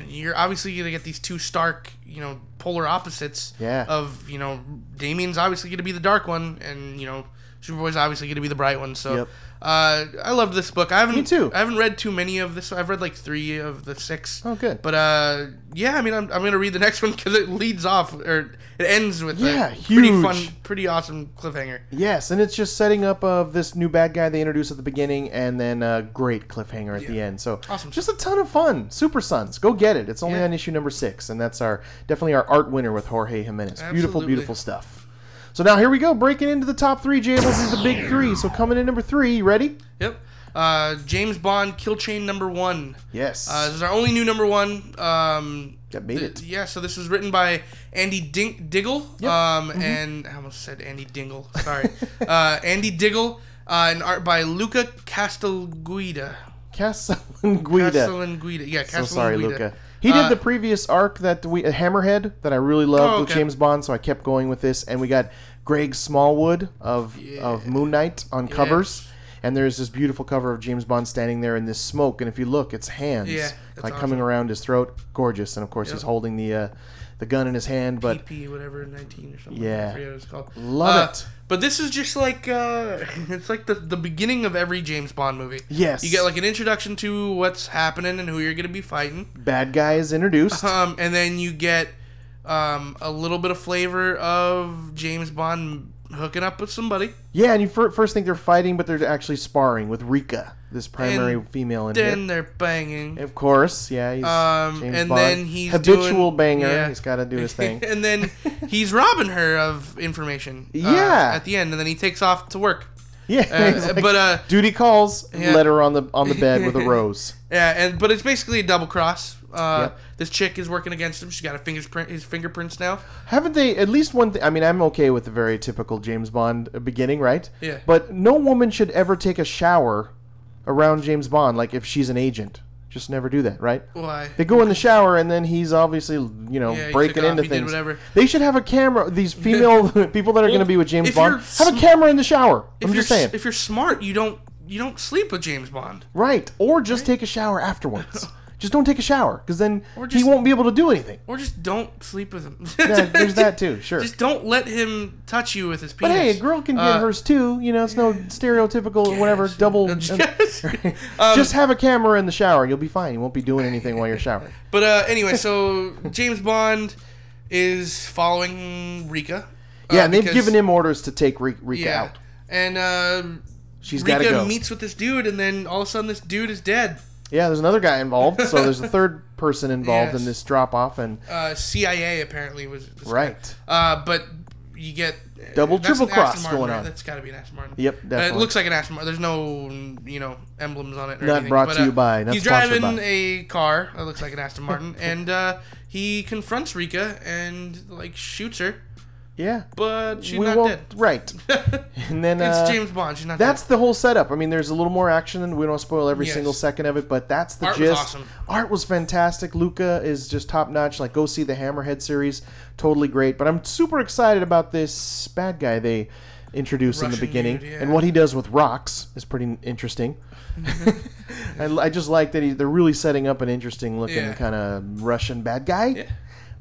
you're obviously gonna get these two stark, you know, polar opposites. Yeah. Of you know, Damian's obviously gonna be the dark one, and you know, Superboy's obviously gonna be the bright one. So, Yep. uh, I loved this book. I haven't. Me too. I haven't read too many of this. I've read like three of the six. Oh, good. But uh, yeah, I mean, I'm, I'm gonna read the next one because it leads off or it ends with Yeah, a pretty huge. fun, pretty awesome cliffhanger. Yes, and it's just setting up of this new bad guy they introduce at the beginning, and then a great cliffhanger at the end. So Awesome just a ton of fun. Super Sons, go get it. It's only Yeah. on issue number six, and that's our definitely our art winner with Jorge Jimenez. Beautiful, beautiful stuff. So now here we go, breaking into the top three. Jables is the big three. So coming in number three, you ready? Yep. Uh, James Bond Kill Chain number one. Yes. Uh, this is our only new number one. Um, That made th- it. Yeah, so this was written by Andy Ding- Diggle. Yep. Um, Mm-hmm. and I almost said Andy Dingle. Sorry. uh, Andy Diggle. Uh, and art by Luca Castellguida. Casalanguida. Castellanguida. Yeah, So sorry, Luca. He did Uh, the previous arc that we uh, Hammerhead that I really loved Oh, with. James Bond, so I kept going with this. And we got Greg Smallwood of of Moon Knight on covers. And there's this beautiful cover of James Bond standing there in this smoke, and if you look, it's hands Yeah, like coming around his throat, gorgeous. And of course, he's holding the uh, the gun in his hand. But PP whatever 19 or something. Yeah. I forget what it's called. Love Uh, it. But this is just like uh, it's like the the beginning of every James Bond movie. Yes. You get like an introduction to what's happening and who you're gonna be fighting. bad guy is introduced. Um, and then you get um, a little bit of flavor of James Bond hooking up with somebody. Yeah, and you fir- first think they're fighting, but they're actually sparring with Rika, this primary And female in Then they're banging. Of course, yeah. He's Um, and Bond. then he's habitual doing- banger. yeah. He's got to do his thing. and then he's robbing her of information. uh, Yeah. at the end, and then he takes off to work. Yeah, Uh, like, but uh, duty calls. Yeah. Let her on the on the bed with a rose. yeah, and but it's basically a double cross. Uh, Yep. This chick is working against him. She's got a fingerprint, his fingerprints now. Haven't they? At least one thing. I mean, I'm okay with the very typical James Bond uh, beginning, right? Yeah. But no woman should ever take a shower around James Bond. Like if she's an agent, just never do that, right? Why? They go in the shower and then he's obviously, you know, Yeah, breaking off, into things. whatever. They should have a camera. These female people that are going to be with James Bond you're have a camera in the shower. If I'm just saying. if you're smart, you don't you don't sleep with James Bond. right. Or just take a shower afterwards. just don't take a shower because then Or he won't be able to do anything. Or just don't sleep with him. Yeah, there's that too. Sure. Just don't let him touch you with his penis. but hey, a girl can get Uh, hers too. You know, it's no stereotypical whatever yes. double. Uh, yes. Um, just have a camera in the shower. You'll be fine. You won't be doing anything while you're showering. But uh, anyway, so James Bond is following Rika. uh, Yeah, and they've because- given him orders to take Rika, Rika yeah, out. and uh, She's got to Rika go. meets with this dude, and then all of a sudden this dude is dead. Yeah, there's another guy involved, so there's a third person involved Yes. in this drop off, and Uh, CIA apparently was this guy. right. Uh, but you get Double, that's triple an Aston cross Martin, going right? on. That's got to be an Aston Martin. Yep, Uh, it definitely. looks like an Aston Martin. There's no you know emblems on it. Or Not anything. brought but, to you uh, by- not he's sponsored driving by. a car that looks like an Aston Martin, and uh, he confronts Rika and like shoots her, Yeah, but she's we not won't. Right, and then it's uh, James Bond. She's not That's dead. the whole setup. I mean, there's a little more action, and we don't spoil every Yes. single second of it, but that's the Art was gist. awesome. Art was fantastic. Luca is just top notch. Like, go see the Hammerhead series, totally great. But I'm super excited about this bad guy they introduced in the beginning, dude, yeah. and what he does with rocks is pretty interesting. I, I just like that he, they're really setting up an interesting looking Yeah. kind of Russian bad guy Yeah.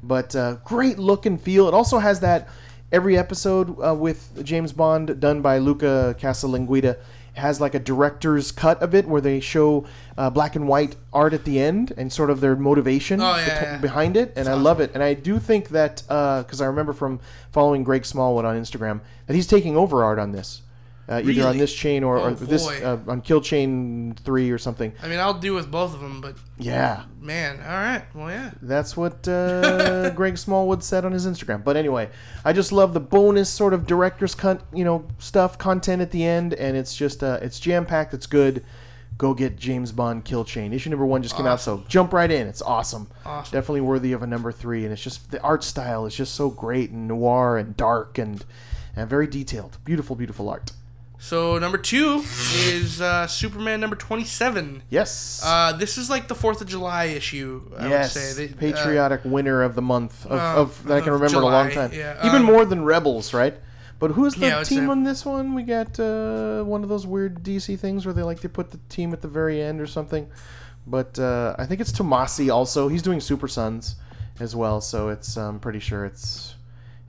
but uh, great look and feel. It also has that every episode uh, with James Bond done by Luca Casalanguida has like a director's cut of it where they show uh, black and white art at the end and sort of their motivation Oh, yeah, bet- yeah. behind it, and I love it. And I do think that because I remember from following Greg Smallwood on Instagram that he's taking over art on this. Uh, either on this chain or, or Oh, this uh, on Kill Chain three or something. I mean, I'll do with both of them, but Yeah, man, all right, well, yeah. That's what uh, Greg Smallwood said on his Instagram. But anyway, I just love the bonus sort of director's cut, you know, stuff, content at the end, and it's just uh, it's jam packed. It's good. Go get James Bond Kill Chain. Issue number one just came out, so jump right in. It's awesome. Awesome. Definitely worthy of a number three, and it's just the art style is just so great and noir and dark and and very detailed. Beautiful, beautiful art. So number two is uh, Superman number twenty-seven. Yes. Uh, this is like the Fourth of July issue. I yes, would say. They- uh, patriotic winner of the month of, uh, of that I can remember in a long time. yeah, Even um, more than Rebels, right? But who's the Yeah, team on this one? We got uh, one of those weird DC things where they like to put the team at the very end or something. But uh, I think it's Tomasi also. He's doing Super Sons as well, so it's I'm pretty sure it's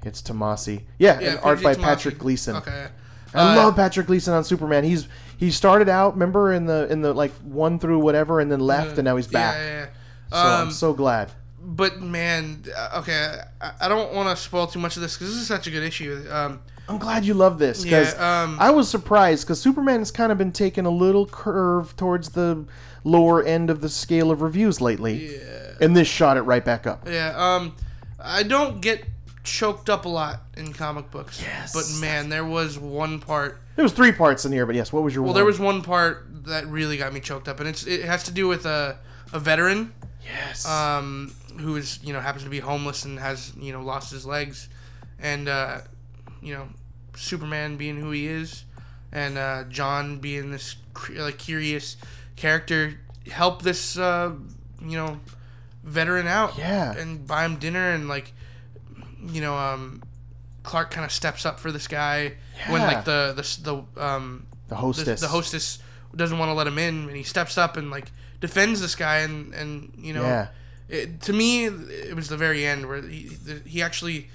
it's Tomasi. Yeah, yeah, and art by Tomasi. Patrick Gleason. Okay. I Uh, love Patrick Gleason on Superman. He's he started out, remember, in the in the like one through whatever, and then left, and now he's back. Yeah, yeah, So yeah. I'm Um, so glad. but man, uh, okay, I, I don't want to spoil too much of this because this is such a good issue. Um, I'm glad you love this because Yeah, um, I was surprised because Superman has kind of been taking a little curve towards the lower end of the scale of reviews lately, yeah, and this shot it right back up. yeah. Um, I don't get choked up a lot in comic books. Yes, But man, there was one part. There was three parts in here, but yes, what was your Well, one? there was one part that really got me choked up, and it's it has to do with a a veteran. yes, um, who is you know happens to be homeless and has you know lost his legs, and uh, you know Superman being who he is, and uh, John being this like curious character help this uh, you know veteran out. Yeah. and buy him dinner and like you know um, Clark kind of steps up for this guy when like the the the um The the, hostess. the hostess doesn't want to let him in and he steps up and like defends this guy and and you know Yeah. it, to me it was the very end where he he actually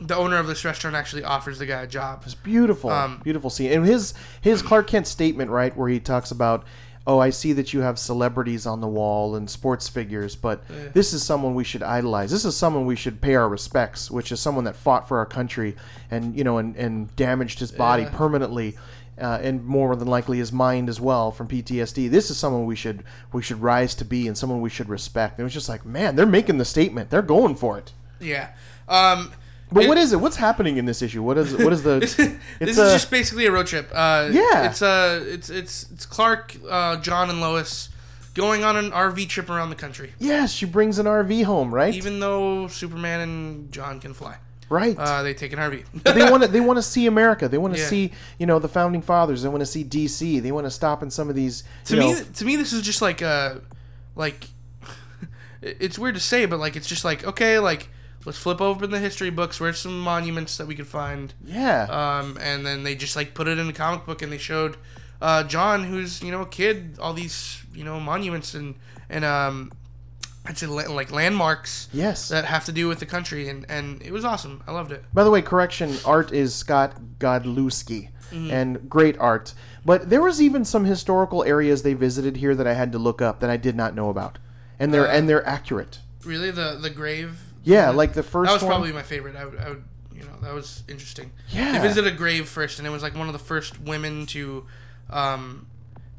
the owner of this restaurant actually offers the guy a job It's beautiful, Um, beautiful scene. And his his Clark Kent statement, right, where he talks about, "Oh, I see that you have celebrities on the wall and sports figures, but this is someone we should idolize. This is someone we should pay our respects, which is someone that fought for our country and you know and and damaged his body Yeah. permanently." Uh, and more than likely his mind as well from PTSD. This is someone we should we should rise to be and someone we should respect. And it was just like, man, they're making the statement. They're going for it. yeah um But it- what is it? What's happening in this issue? What is what is the? this it's is a- just basically a road trip. Uh, Yeah. it's uh, it's it's it's Clark, uh, John, and Lois going on an RV trip around the country. Yes, she brings an RV home, right? Even though Superman and John can fly, right. uh, they take an RV. they want to. They want to see America. They want to Yeah. see, you know, the founding fathers. They want to see DC. They want to stop in some of these. to me, know- to me, this is just like uh, like it's weird to say, but like it's just like okay, like let's flip open the history books. Where's some monuments that we could find? yeah, um, and then they just like put it in a comic book and they showed uh, John, who's you know a kid, all these you know monuments and and um, I'd say la- like landmarks yes. that have to do with the country, and and it was awesome. I loved it. By the way, correction. Art is Scott Godlewski, Mm-hmm. and great art. But there was even some historical areas they visited here that I had to look up that I did not know about, and they're Uh, and they're accurate. Really, the the grave. Yeah, like the first that was one. probably my favorite. I would, I would you know that was interesting. Yeah. they visited a grave first, and it was like one of the first women to um,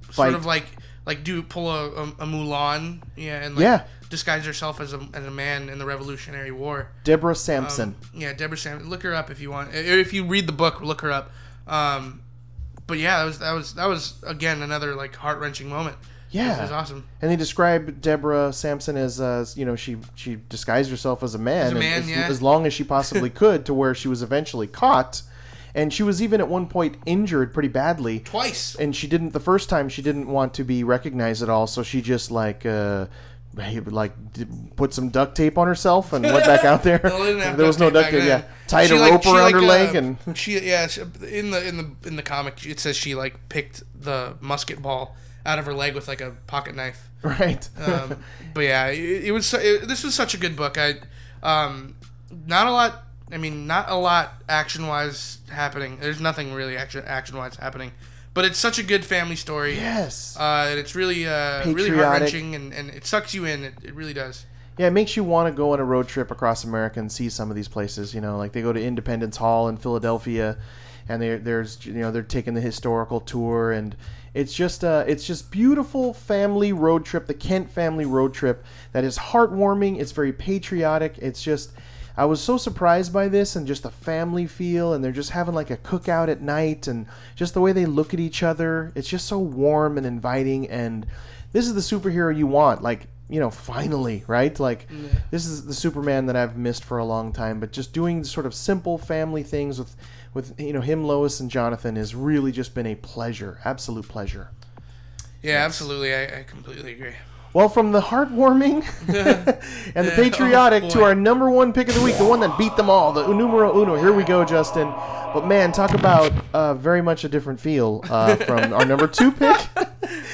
Fight. sort of like like do pull a, a, a Mulan, yeah, and like Yeah. disguise herself as a as a man in the Revolutionary War. Deborah Sampson. Um, yeah, Deborah Sampson. Look her up if you want. If you read the book, look her up. Um, but yeah, that was that was that was again another like heart wrenching moment. Yeah. it was awesome. And they describe Deborah Sampson as, uh, you know, she she disguised herself as a man, As a man, as, yeah. as long as she possibly could, to where she was eventually caught, and she was even at one point injured pretty badly, Twice. and she didn't. The first time she didn't want to be recognized at all, so she just like. Uh, like put some duct tape on herself and went back out there. No, they didn't have there was no duct tape. Yeah, tied She, a like- rope around like, her uh, leg and she yeah she, in the in the in the comic it says she like picked the musket ball out of her leg with like a pocket knife. right. Um, but yeah, it, it was it, this was such a good book. I um, not a lot. I mean, not a lot action wise happening. There's nothing really action action wise happening, but it's such a good family story. yes. Uh, and it's really uh, really Patriotic. heart wrenching, and, and it sucks you in. It, it really does. Yeah, it makes you want to go on a road trip across America and see some of these places. You know, like they go to Independence Hall in Philadelphia, and they there's you know they're taking the historical tour, and it's just uh it's just beautiful family road trip, the Kent family road trip that is heartwarming. It's very patriotic. It's just. I was so surprised by this and just the family feel, and they're just having like a cookout at night, and just the way they look at each other. It's just so warm and inviting, and this is the superhero you want. Like, you know, finally, right? Like, this is the Superman that I've missed for a long time. But just doing sort of simple family things with, with you know, him, Lois, and Jonathan has really just been a pleasure, absolute pleasure. Yeah, absolutely. I, I completely agree. Well, from the heartwarming and the patriotic Oh, to our number one pick of the week, the one that beat them all, the numero uno. Here we go, Justin. But man, talk about uh, very much a different feel uh, from our number two pick.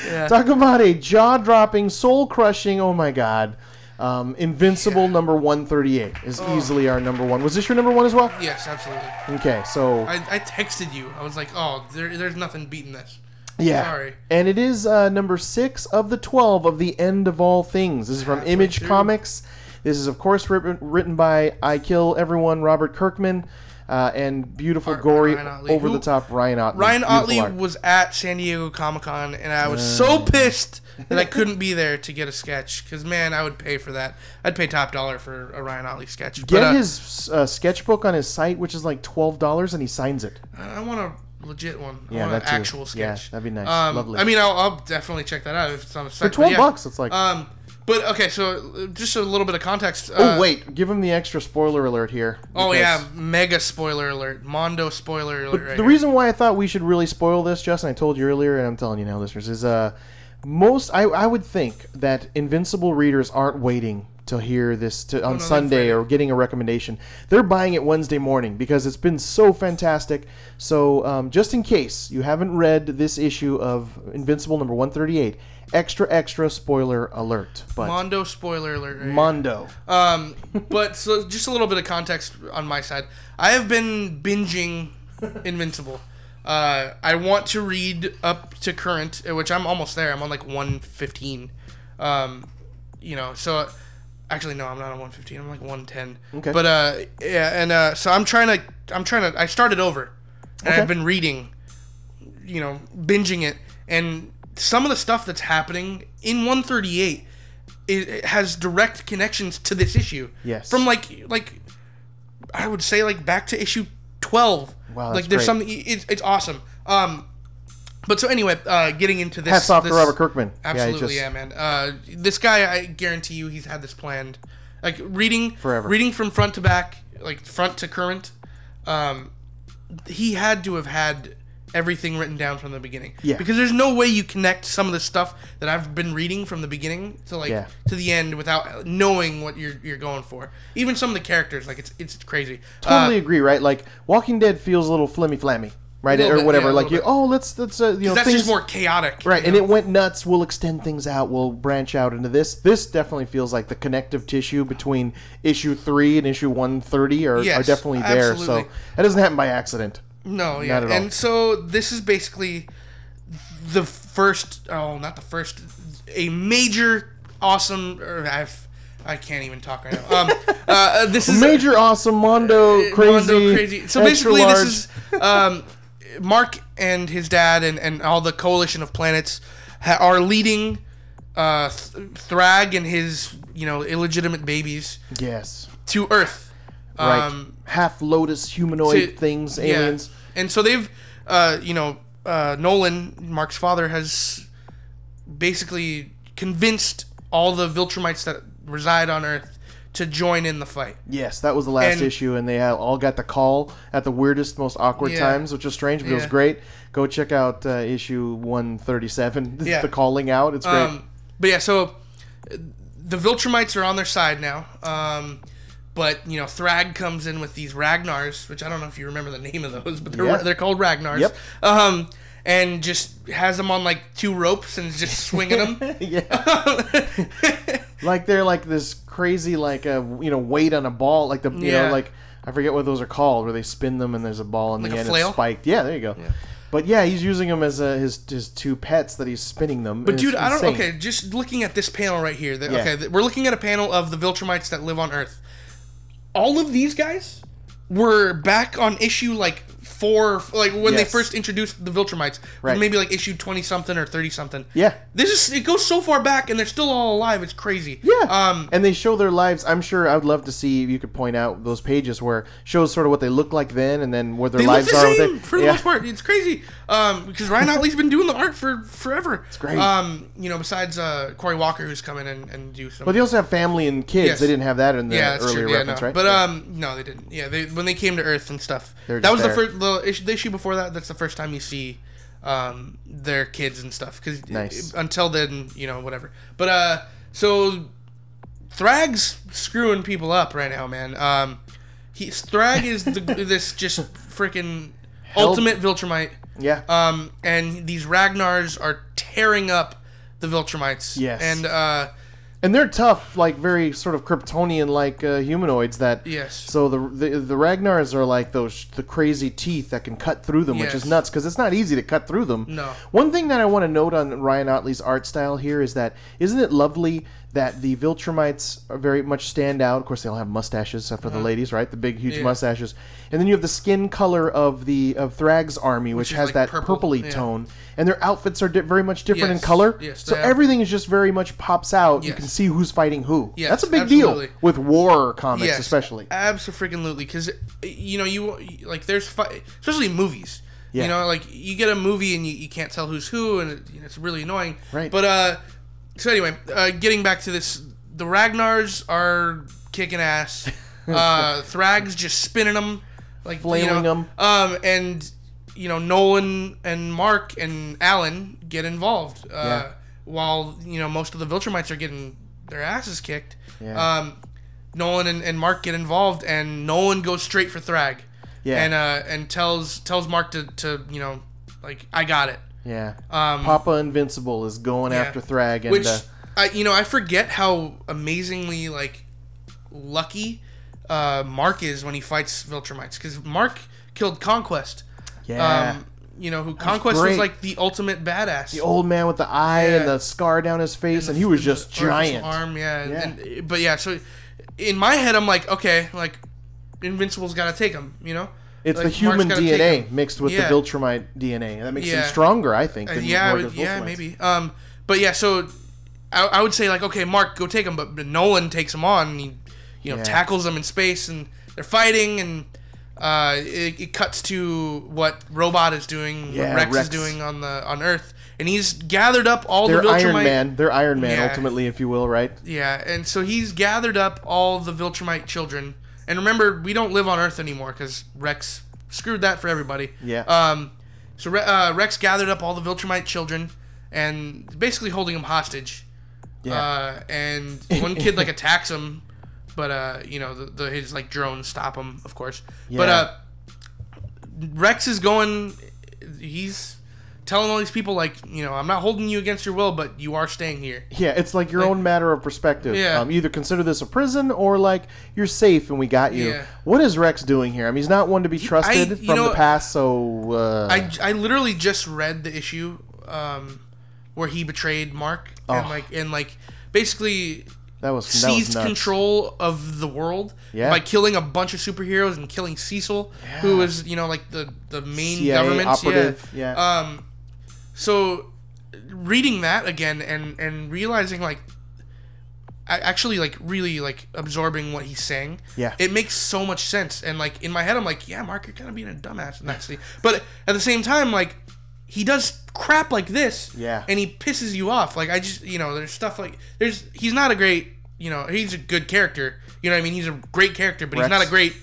Yeah. Talk about a jaw-dropping, soul-crushing. Oh my God, um, Invincible number one thirty-eight is Oh. easily our number one. Was this your number one as well? Yes, absolutely. Okay, so I, I texted you. I was like, oh, there, there's nothing beating this. yeah, Sorry. and it is uh, number six of the twelve of the end of all things. This is from Image. Comics. This is of course written, written by I Kill Everyone Robert Kirkman. Uh, and beautiful, Art gory, over who- the top Ryan Ottley. Ryan Ottley was at San Diego Comic Con, and I was Uh. so pissed that I couldn't be there to get a sketch. Because man, I would pay for that. I'd pay top dollar for a Ryan Ottley sketch. Get but, uh, his uh, sketchbook on his site, which is like twelve dollars, and he signs it. I want a legit one. I Yeah, want an too. actual Yeah, sketch. that'd be nice. Um, Lovely. I mean, I'll, I'll definitely check that out if it's on the site. For twelve yeah. bucks, it's like. Um, but okay, so just a little bit of context. oh uh, wait, give him the extra spoiler alert here. Oh yeah, mega spoiler alert, Mondo spoiler alert. right the here. reason why I thought we should really spoil this, Justin, I told you earlier, and I'm telling you now, listeners, is uh, most I, I would think that Invincible readers aren't waiting to hear this to, on no, Sunday or getting a recommendation. They're buying it Wednesday morning because it's been so fantastic. So um, just in case you haven't read this issue of Invincible number 138, extra extra spoiler alert. But Mondo spoiler alert. right. Mondo. Um, but so just a little bit of context on my side. I have been binging Invincible. Uh, I want to read up to current, uh, which I'm almost there. I'm on like 115. Um, you know, so actually no, I'm not on 115. I'm like 110. Okay. But uh, yeah, and uh, so I'm trying to, I'm trying to, I started over, and Okay. I've been reading, you know, binging it, and some of the stuff that's happening in 138 it, it has direct connections to this issue. Yes. From like like I would say like back to issue 12. Wow, like there's great. something it's, it's awesome. Um but so anyway, uh getting into this Hats off this, to Robert Kirkman. Absolutely, just- yeah, man. Uh this guy I guarantee you he's had this planned. Like reading Forever. reading from front to back, like front to current. Um he had to have had everything written down from the beginning. Yeah. Because there's no way you connect some of the stuff that I've been reading from the beginning to like Yeah. to the end without knowing what you're you're going for. Even some of the characters, like it's it's crazy. Totally Uh, agree, right? Like Walking Dead feels a little flimmy flammy, right? Or bit, whatever. yeah, like you, bit. oh, let's let's uh, you know that's things just more chaotic. right, you and know? it went nuts. We'll extend things out. We'll branch out into this. This definitely feels like the connective tissue between issue three and issue one thirty are, are definitely there. So that doesn't happen by accident. No, yeah. Not at all. And so this is basically the first oh, not the first a major awesome or I've I can't even talk right now. Um uh, this is Major awesome Mondo crazy, Mondo crazy. So basically, large. this is um, Mark and his dad and, and all the coalition of planets ha- are leading uh, Th- Thragg and his you know illegitimate babies yes, to Earth. Right. Um, Half lotus humanoid to- things, yeah. aliens. And so they've, uh, you know, uh, Nolan, Mark's father, has basically convinced all the Viltrumites that reside on Earth to join in the fight. Yes, that was the last And- issue, and they all got the call at the weirdest, most awkward Yeah. times, which was strange, but it was great. Go check out uh, issue 137. Yeah. the calling out. It's great. Um, but yeah, so uh, the Viltrumites are on their side now. Um, but you know, Thragg comes in with these Ragnars, which I don't know if you remember the name of those, but they're Yeah. they're called Ragnars. Yep. Um, and just has them on like two ropes and is just swinging them. yeah. like they're like this crazy, like a you know weight on a ball, like the you Yeah. know like I forget what those are called, where they spin them and there's a ball in Like the a end. flail? It's spiked. Yeah, there you go. But yeah, he's using them as uh, his his two pets that he's spinning them. But dude, I don't. Okay, just looking at this panel right here. The, Yeah. Okay, we're looking at a panel of the Viltrumites that live on Earth. All of these guys were back on issue like four, like when they first introduced the Viltrumites. Right. Maybe like issue twenty something or thirty something. Yeah. This is it goes so far back and they're still all alive. It's crazy. Yeah. Um. and they show their lives. I'm sure I would love to see if you could point out those pages where shows sort of what they look like then and then where their They lives the are. with same it. for the yeah. most part. It's crazy. Um, because Ryan Ottley's been doing the art for forever. It's great. Um, you know, besides uh Cory Walker, who's coming in and do some. But they also have family and kids. Yes. They didn't have that in the yeah, earlier. Yeah, reference, no. right? But um, no, they didn't. Yeah, they when they came to Earth and stuff. That was the first the issue, the issue before that. That's the first time you see um their kids and stuff. Because Nice. until then, you know, whatever. But uh, so Thragg's screwing people up right now, man. Um, he Thragg is the, this just freaking ultimate Viltrumite. yeah. Um, and these Ragnars are tearing up the Viltrumites. Yes. And uh, and they're tough, like very sort of Kryptonian like uh, humanoids that Yes. So the, the the Ragnars are like those the crazy teeth that can cut through them, which is nuts because it's not easy to cut through them. No. One thing that I want to note on Ryan Ottley's art style here is that isn't it lovely that the Viltrumites are very much stand out. Of course, they all have mustaches except for the ladies, right? The big, huge. Yeah. mustaches. And then you have the skin color of the of Thragg's army, which, is has like that purple, purpley yeah. tone, and their outfits are di- very much different in color. yes, so everything is just very much pops out. Yes. You can see who's fighting who. Yes, That's a big absolutely. deal with war comics, Yes, especially. Absolutely, because you know you like there's fi- especially movies. Yeah. You know, like you get a movie and you, you can't tell who's who, and it, you know, it's really annoying. Right. But uh, so anyway, uh, getting back to this, the Ragnars are kicking ass. uh, Thragg's just spinning them, like Flailing you know, Um, and you know Nolan and Mark and Alan get involved. Uh, Yeah. while you know most of the Viltrumites are getting their asses kicked, Yeah. um, Nolan and, and Mark get involved, and Nolan goes straight for Thragg, Yeah. and uh, and tells tells Mark to, to you know like I got it, Yeah. um, Papa Invincible is going yeah. after Thragg, and which uh, I you know I forget how amazingly like lucky uh, Mark is when he fights Viltrumites because Mark killed Conquest. yeah, Um, you know who Conquest was great. like the ultimate badass. the old man with the eye and the scar down his face, and, he was just giant. Arm, yeah. Yeah. And, but yeah, so in my head, I'm like, okay, like Invincible's got to take him. You know, It's Like, the human Mark's gotta take DNA mixed with Yeah. the Viltrumite DNA. and That makes Yeah. him stronger, I think. Uh, yeah, would- yeah, Viltrumites. maybe. Um, but yeah, so I, I would say like, okay, Mark, go take him. But, but Nolan takes him on, and he, you know, Yeah. tackles him in space, and they're fighting, and uh, it, it cuts to what Robot is doing, what Rex, Rex. is doing on the on Earth, and he's gathered up all They're the Viltrumite. Iron Man. They're Iron Man, Yeah. ultimately, if you will, right? Yeah, and so he's gathered up all the Viltrumite children. And remember, we don't live on Earth anymore because Rex screwed that for everybody. Yeah. Um, so Re- uh, Rex gathered up all the Viltrumite children and basically holding them hostage. Yeah. Uh, and one kid like attacks him, but uh, you know the, the his like drones stop him, of course. Yeah. But uh, Rex is going. He's telling all these people like, you know, I'm not holding you against your will, but you are staying here. Yeah, it's like your Like- own matter of perspective. Yeah. Um, either consider this a prison or like you're safe and we got you. Yeah. What is Rex doing here? I mean, he's not one to be trusted you from know- the past, so. Uh, I, I literally just read the issue um, where he betrayed Mark and Oh. like and like basically that was that was seized control of the world Yeah. by killing a bunch of superheroes and killing Cecil, who was you know like the the main CIA government operative, yeah. Um, so reading that again and and realizing like actually like really like absorbing what he's saying Yeah. it makes so much sense and like in my head i'm like yeah mark you're kind of being a dumbass in that scene but at the same time like he does crap like this Yeah. and he pisses you off like i just you know there's stuff like there's he's not a great you know he's a good character you know what i mean he's a great character but Rex. he's not a great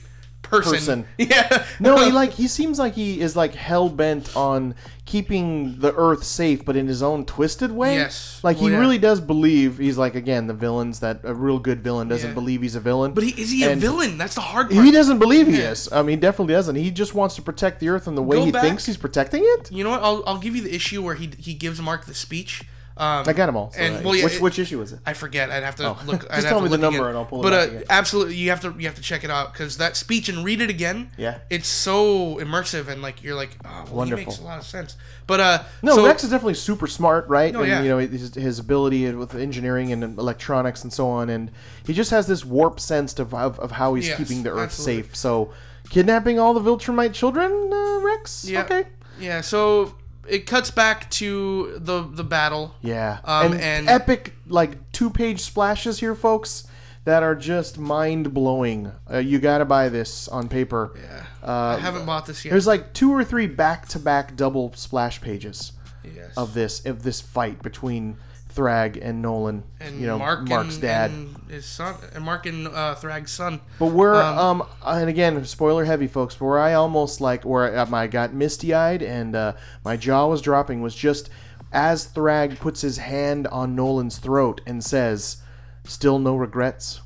person, Person. yeah No, he like he seems like he is like hell bent on keeping the Earth safe, but in his own twisted way. Yes. Like he Well, yeah. really does believe he's like again the villains that a real good villain doesn't Yeah. believe he's a villain. but he is he a villain that's the hard part He doesn't believe he Yeah. is. I mean, he definitely doesn't. He just wants to protect the Earth in the way Go he back- thinks he's protecting it. you know what i'll, I'll give you the issue where he he gives mark the speech um, I got them all. So And, well, yeah, which it- which issue is it? I forget. I'd have to look. I'd Just tell me the number and I'll pull it But up uh, absolutely, you have to you have to check it out because that speech and read it again. Yeah. it's so immersive and like you're like, oh, well, Wonderful. Makes a lot of sense. But uh, No, so, Rex is definitely super smart, right? No, and yeah. you know his, his ability with engineering and electronics and so on, and he just has this warp sense of of, of how he's Yes, keeping the Earth absolutely. safe. So, kidnapping all the Viltrumite children, uh, Rex. Yeah. Okay. Yeah, so it cuts back to the the battle. Yeah. Um, and, and- epic like two page splashes here, folks. That are just mind blowing. Uh, you got to buy this on paper. Yeah, Uh, I haven't bought this yet. There's like two or three back to back double splash pages yes. of this of this fight between Thragg and Nolan. and you know, Mark Mark's and, dad. and his son, and Mark and uh, Thragg's son. But we're Um, um, and again spoiler heavy, folks. But where I almost like where I I got misty eyed and uh, my jaw was dropping was just as Thragg puts his hand on Nolan's throat and says, "Still no regrets."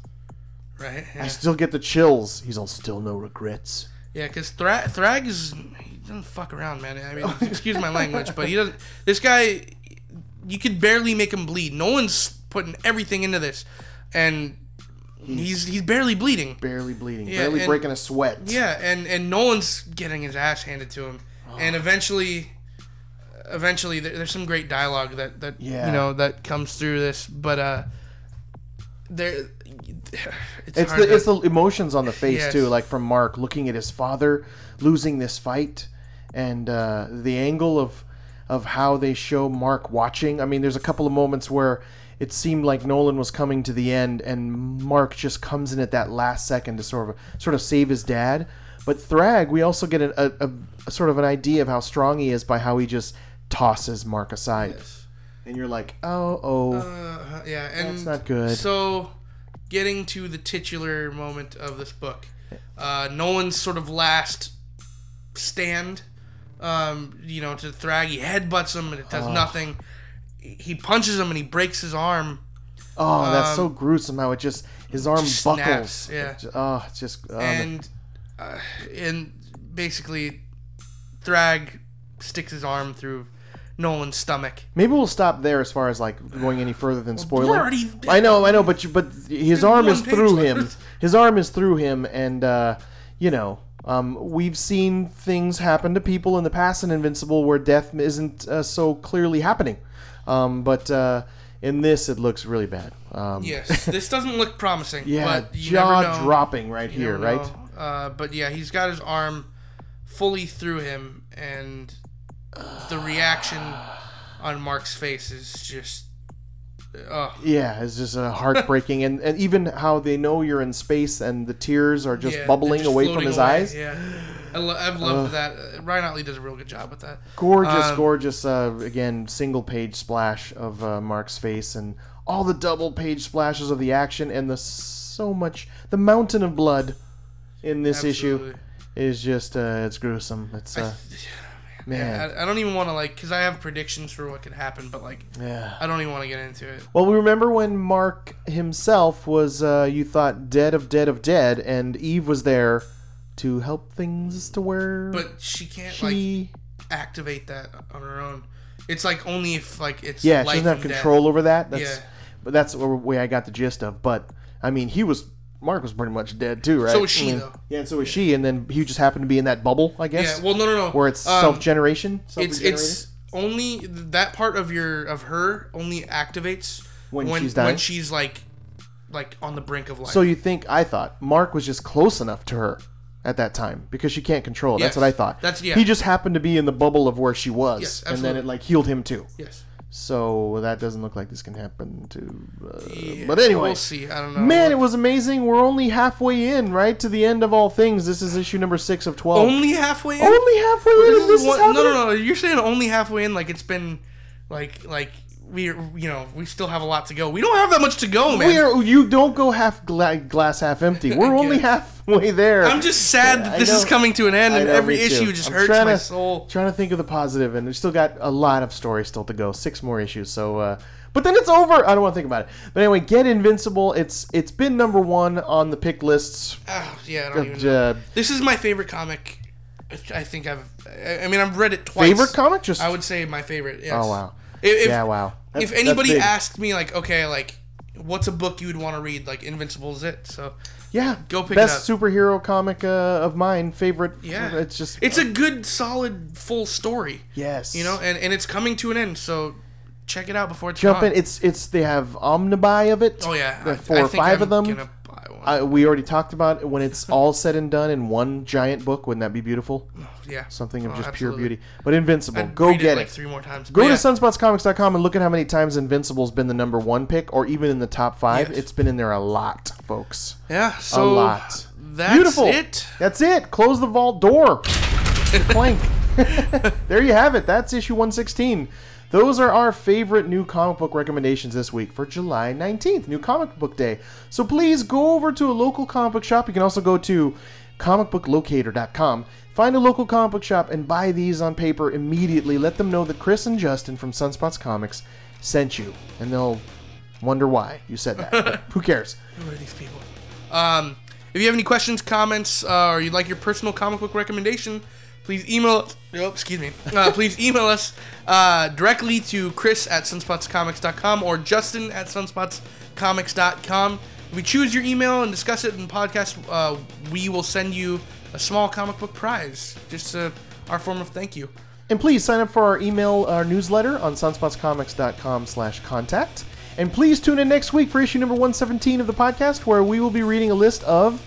Right. I still get the chills. He's all still no regrets. yeah, because Thra- Thragg is he doesn't fuck around, man. I mean, excuse my language, but he doesn't. This guy, you could barely make him bleed. No one's putting everything into this, and he's he's barely bleeding. Barely bleeding, Yeah, barely and- breaking a sweat. Yeah, and and no one's getting his ass handed to him, and eventually, eventually there, there's some great dialogue that that Yeah. you know that comes through this, but uh, there, it's, It's the to- it's the emotions on the face Yes. too, like from Mark looking at his father losing this fight, and uh, the angle of of how they show Mark watching. I mean, there's a couple of moments where it seemed like Nolan was coming to the end, and Mark just comes in at that last second to sort of sort of save his dad. But Thragg, we also get a, a, a sort of an idea of how strong he is by how he just tosses Mark aside, yes. and you're like, oh, oh, Uh, yeah, and That's not good. So, getting to the titular moment of this book, uh, Nolan's sort of last stand, um, you know, to Thragg, he headbutts him and it does nothing. he punches him and he breaks his arm. Oh, that's so gruesome how it just his arm Um, just buckles. snaps, yeah. It oh, it's just oh, and uh, and basically Thragg sticks his arm through Nolan's stomach. maybe we'll stop there as far as like going any further than spoiling. already- I know, I know, but you, but his arm is through him. His arm is through him, and uh, you know. Um, we've seen things happen to people in the past in Invincible where death isn't uh, so clearly happening, um, but uh, in this it looks really bad. Um, Yes, this doesn't look promising. yeah, but you never jaw dropping right You here, right? Uh, but yeah, he's got his arm fully through him, and the reaction on Mark's face is just. Oh, Yeah, it's just uh, heartbreaking, and, and even how they know you're in space and the tears are just yeah, bubbling just away from his away, eyes. Yeah, I lo- I've loved that. Uh, Ryan Ottley does a real good job with that. Gorgeous, Um, gorgeous. Uh, again, single page splash of uh, Mark's face, and all the double page splashes of the action, and the so much the mountain of blood in this issue is just uh, it's gruesome. It's uh, man, I, I don't even want to like because I have predictions for what could happen, but like yeah. I don't even want to get into it. Well, we remember when Mark himself was, uh, you thought, dead of dead of dead, and Eve was there to help things to where But she can't like activate that on her own. It's like only if like it's yeah, she doesn't have and death. control over that. That's, Yeah. But that's the way I got the gist of. But, I mean, he was. Mark was pretty much dead too, right? So was she, I mean, though. Yeah, and so was she, and then he just happened to be in that bubble, I guess, Yeah, well, no, no, no. where it's Um, self generation. It's it's only that part of your of her only activates When when she's dying? when she's like like on the brink of life. So you think I thought Mark was just close enough to her at that time because she can't control. it. That's Yes. what I thought. That's- yeah. He just happened to be in the bubble of where she was, Yes, and then absolutely. it like healed him too. yes. So that doesn't look like this can happen to. Uh, Yeah, but anyway, we'll see. I don't know. man, it was amazing. We're only halfway in, right to the end of all things. This is issue number six of twelve. only halfway in. Only halfway in. This This is is one- happening? no, no, no. You're saying only halfway in, like it's been, like, like we, you know, we still have a lot to go. We don't have that much to go, man. We are, you don't go half gla- glass half empty. We're only halfway there. I'm just sad I that this is coming to an end, and know, every issue just I'm hurts trying my to- soul. Trying to think of the positive, and we still got a lot of stories still to go. Six more issues, so. Uh, but then it's over. I don't want to think about it. But anyway, get Invincible. It's it's been number one on the pick lists. Ah, yeah, I don't even Uh, know. This is my favorite comic. I think I've. I I mean, I've read it twice. favorite comic? Just I would say my favorite. Yes. oh wow. If, if- yeah, wow. That's- if anybody asked me, like, okay, like, what's a book you would want to read? Like, Invincible is it. So yeah, go pick it best up. superhero comic uh, of mine. Favorite. Yeah. it's just it's a good, solid, full story. yes. You know, and, and it's coming to an end. So check it out before it's jump gone. in. It's it's they have omnibuy of it. Oh yeah, There are I- four I or five I'm of them. Gonna buy one. I, we already talked about it. when it's all said and done in one giant book. Wouldn't that be beautiful? yeah, Something of Oh, just absolutely. pure beauty. But Invincible, I'd go get it, it. three more times. Go But to yeah, sunspotscomics.com and look at how many times Invincible's been the number one pick, or even in the top five. Yes. It's been in there a lot, folks. yeah. So lot. That's Beautiful. it. That's it. Close the vault door. Clank. there you have it. That's issue 116. Those are our favorite new comic book recommendations this week for July 19th, New Comic Book Day. So please go over to a local comic book shop. You can also go to comicbooklocator.com. Find a local comic book shop and buy these on paper immediately. Let them know that Chris and Justin from Sunspots Comics sent you, and they'll wonder why you said that. Who cares? Who are these people? Um, if you have any questions, comments, uh, or you'd like your personal comic book recommendation, please email. Oh, excuse me. Uh, please email us uh, directly to Chris at sunspotscomics.com or Justin at sunspotscomics.com. If we choose your email and discuss it in the podcast, uh, we will send you a small comic book prize, just uh, our form of thank you. And please sign up for our email, our newsletter on sunspotscomics.com slash contact. And please tune in next week for issue number 117 of the podcast, where we will be reading a list of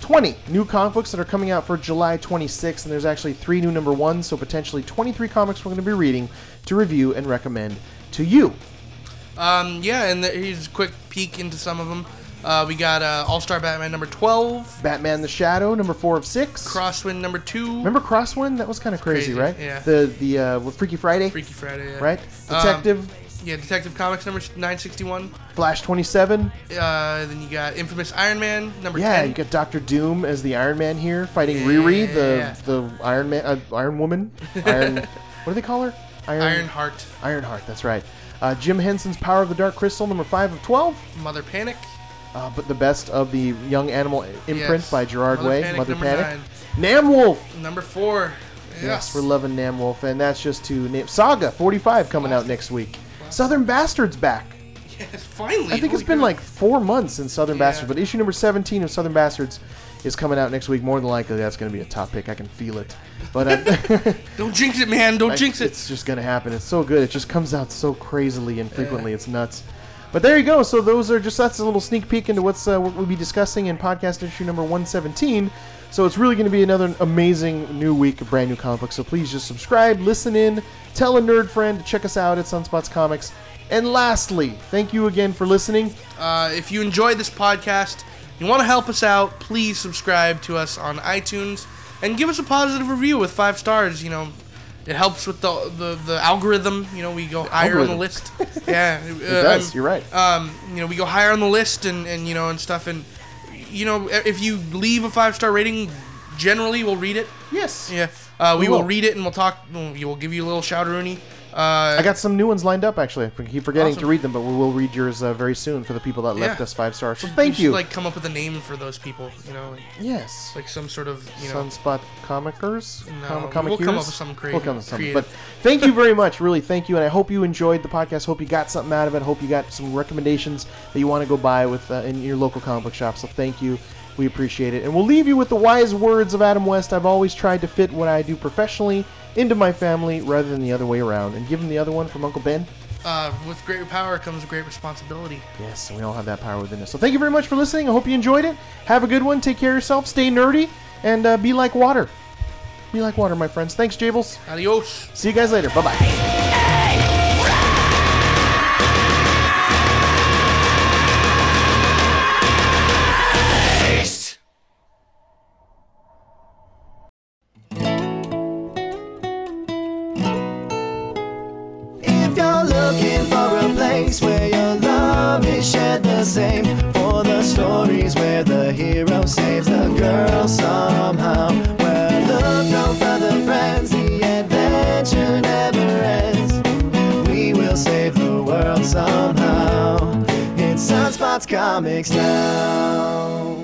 20 new comic books that are coming out for July 26th. And there's actually three new number ones, so potentially 23 comics we're going to be reading to review and recommend to you. Um, yeah, and the, here's a quick peek into some of them. Uh, we got uh, All Star Batman number 12, Batman the Shadow, number four of six. Crosswind number 2, Remember Crosswind? That was kind of crazy, Crazy, right? yeah. The the uh, Freaky Friday, Freaky Friday, yeah. right? Um, Detective, Yeah, Detective Comics number 961. Flash 27. Uh, then you got Infamous Iron Man number Yeah, 10. you got Doctor Doom as the Iron Man here, fighting Riri, the the Iron Man, uh, Iron Woman, Iron. what do they call her? Iron Heart. Iron Heart, That's right. Uh, Jim Henson's Power of the Dark Crystal, number five of twelve. Mother Panic. Uh, but the best of the Young Animal imprint Yes. by Gerard Mother Way, Panic, Mother number Panic. Namwolf. Number four. Yes, Yes, we're loving Namwolf, and that's just to name Saga 45 coming out next week. Southern Bastards back. Yes, finally. I think it's been like four months since Southern Yeah. Bastards, but issue number 17 of Southern Bastards is coming out next week. More than likely, that's going to be a top pick. I can feel it. But uh, Don't jinx it, man. Don't jinx it. it's just going to happen. It's so good. It just comes out so crazily and frequently. It's nuts. But there you go. So those are just that's a little sneak peek into what's uh, what we'll be discussing in podcast issue number 117. So it's really going to be another amazing new week of brand new comic books. So please just subscribe, listen in, tell a nerd friend to check us out at Sunspots Comics. And lastly, thank you again for listening. Uh, if you enjoy this podcast, you want to help us out, please subscribe to us on iTunes and give us a positive review with five stars. You know, it helps with the the, the algorithm. You know, we go higher on the list. Yeah, it It does. You're right. um, you know, we go higher on the list and, and you know and stuff. And you know, if you leave a five star rating, generally we'll read it. yes. Yeah, uh, we We will will. read it and we'll talk. We will give you a little shouteroonie. Uh, I got some new ones lined up actually. I keep forgetting Awesome. to read them, but we will read yours uh, very soon for the people that left Yeah. us five stars. So thank should, you. Like, come up with a name for those people. You know, like, yes. like some sort of you know. Sunspot Comicers? No, Com- we'll come up with something We'll come up with something. But thank you very much, really, thank you, and I hope you enjoyed the podcast. Hope you got something out of it. Hope you got some recommendations that you want to go buy with uh, in your local comic book shop. So thank you, we appreciate it, and we'll leave you with the wise words of Adam West. I've always tried to fit what I do professionally into my family rather than the other way around. And give him the other one from Uncle Ben. Uh, with great power comes great responsibility. Yes, we all have that power within us. So thank you very much for listening. I hope you enjoyed it. Have a good one. Take care of yourself. Stay nerdy, and uh, be like water. Be like water, my friends. Thanks, Jables. Adios. See you guys later. Bye bye. Comics Now.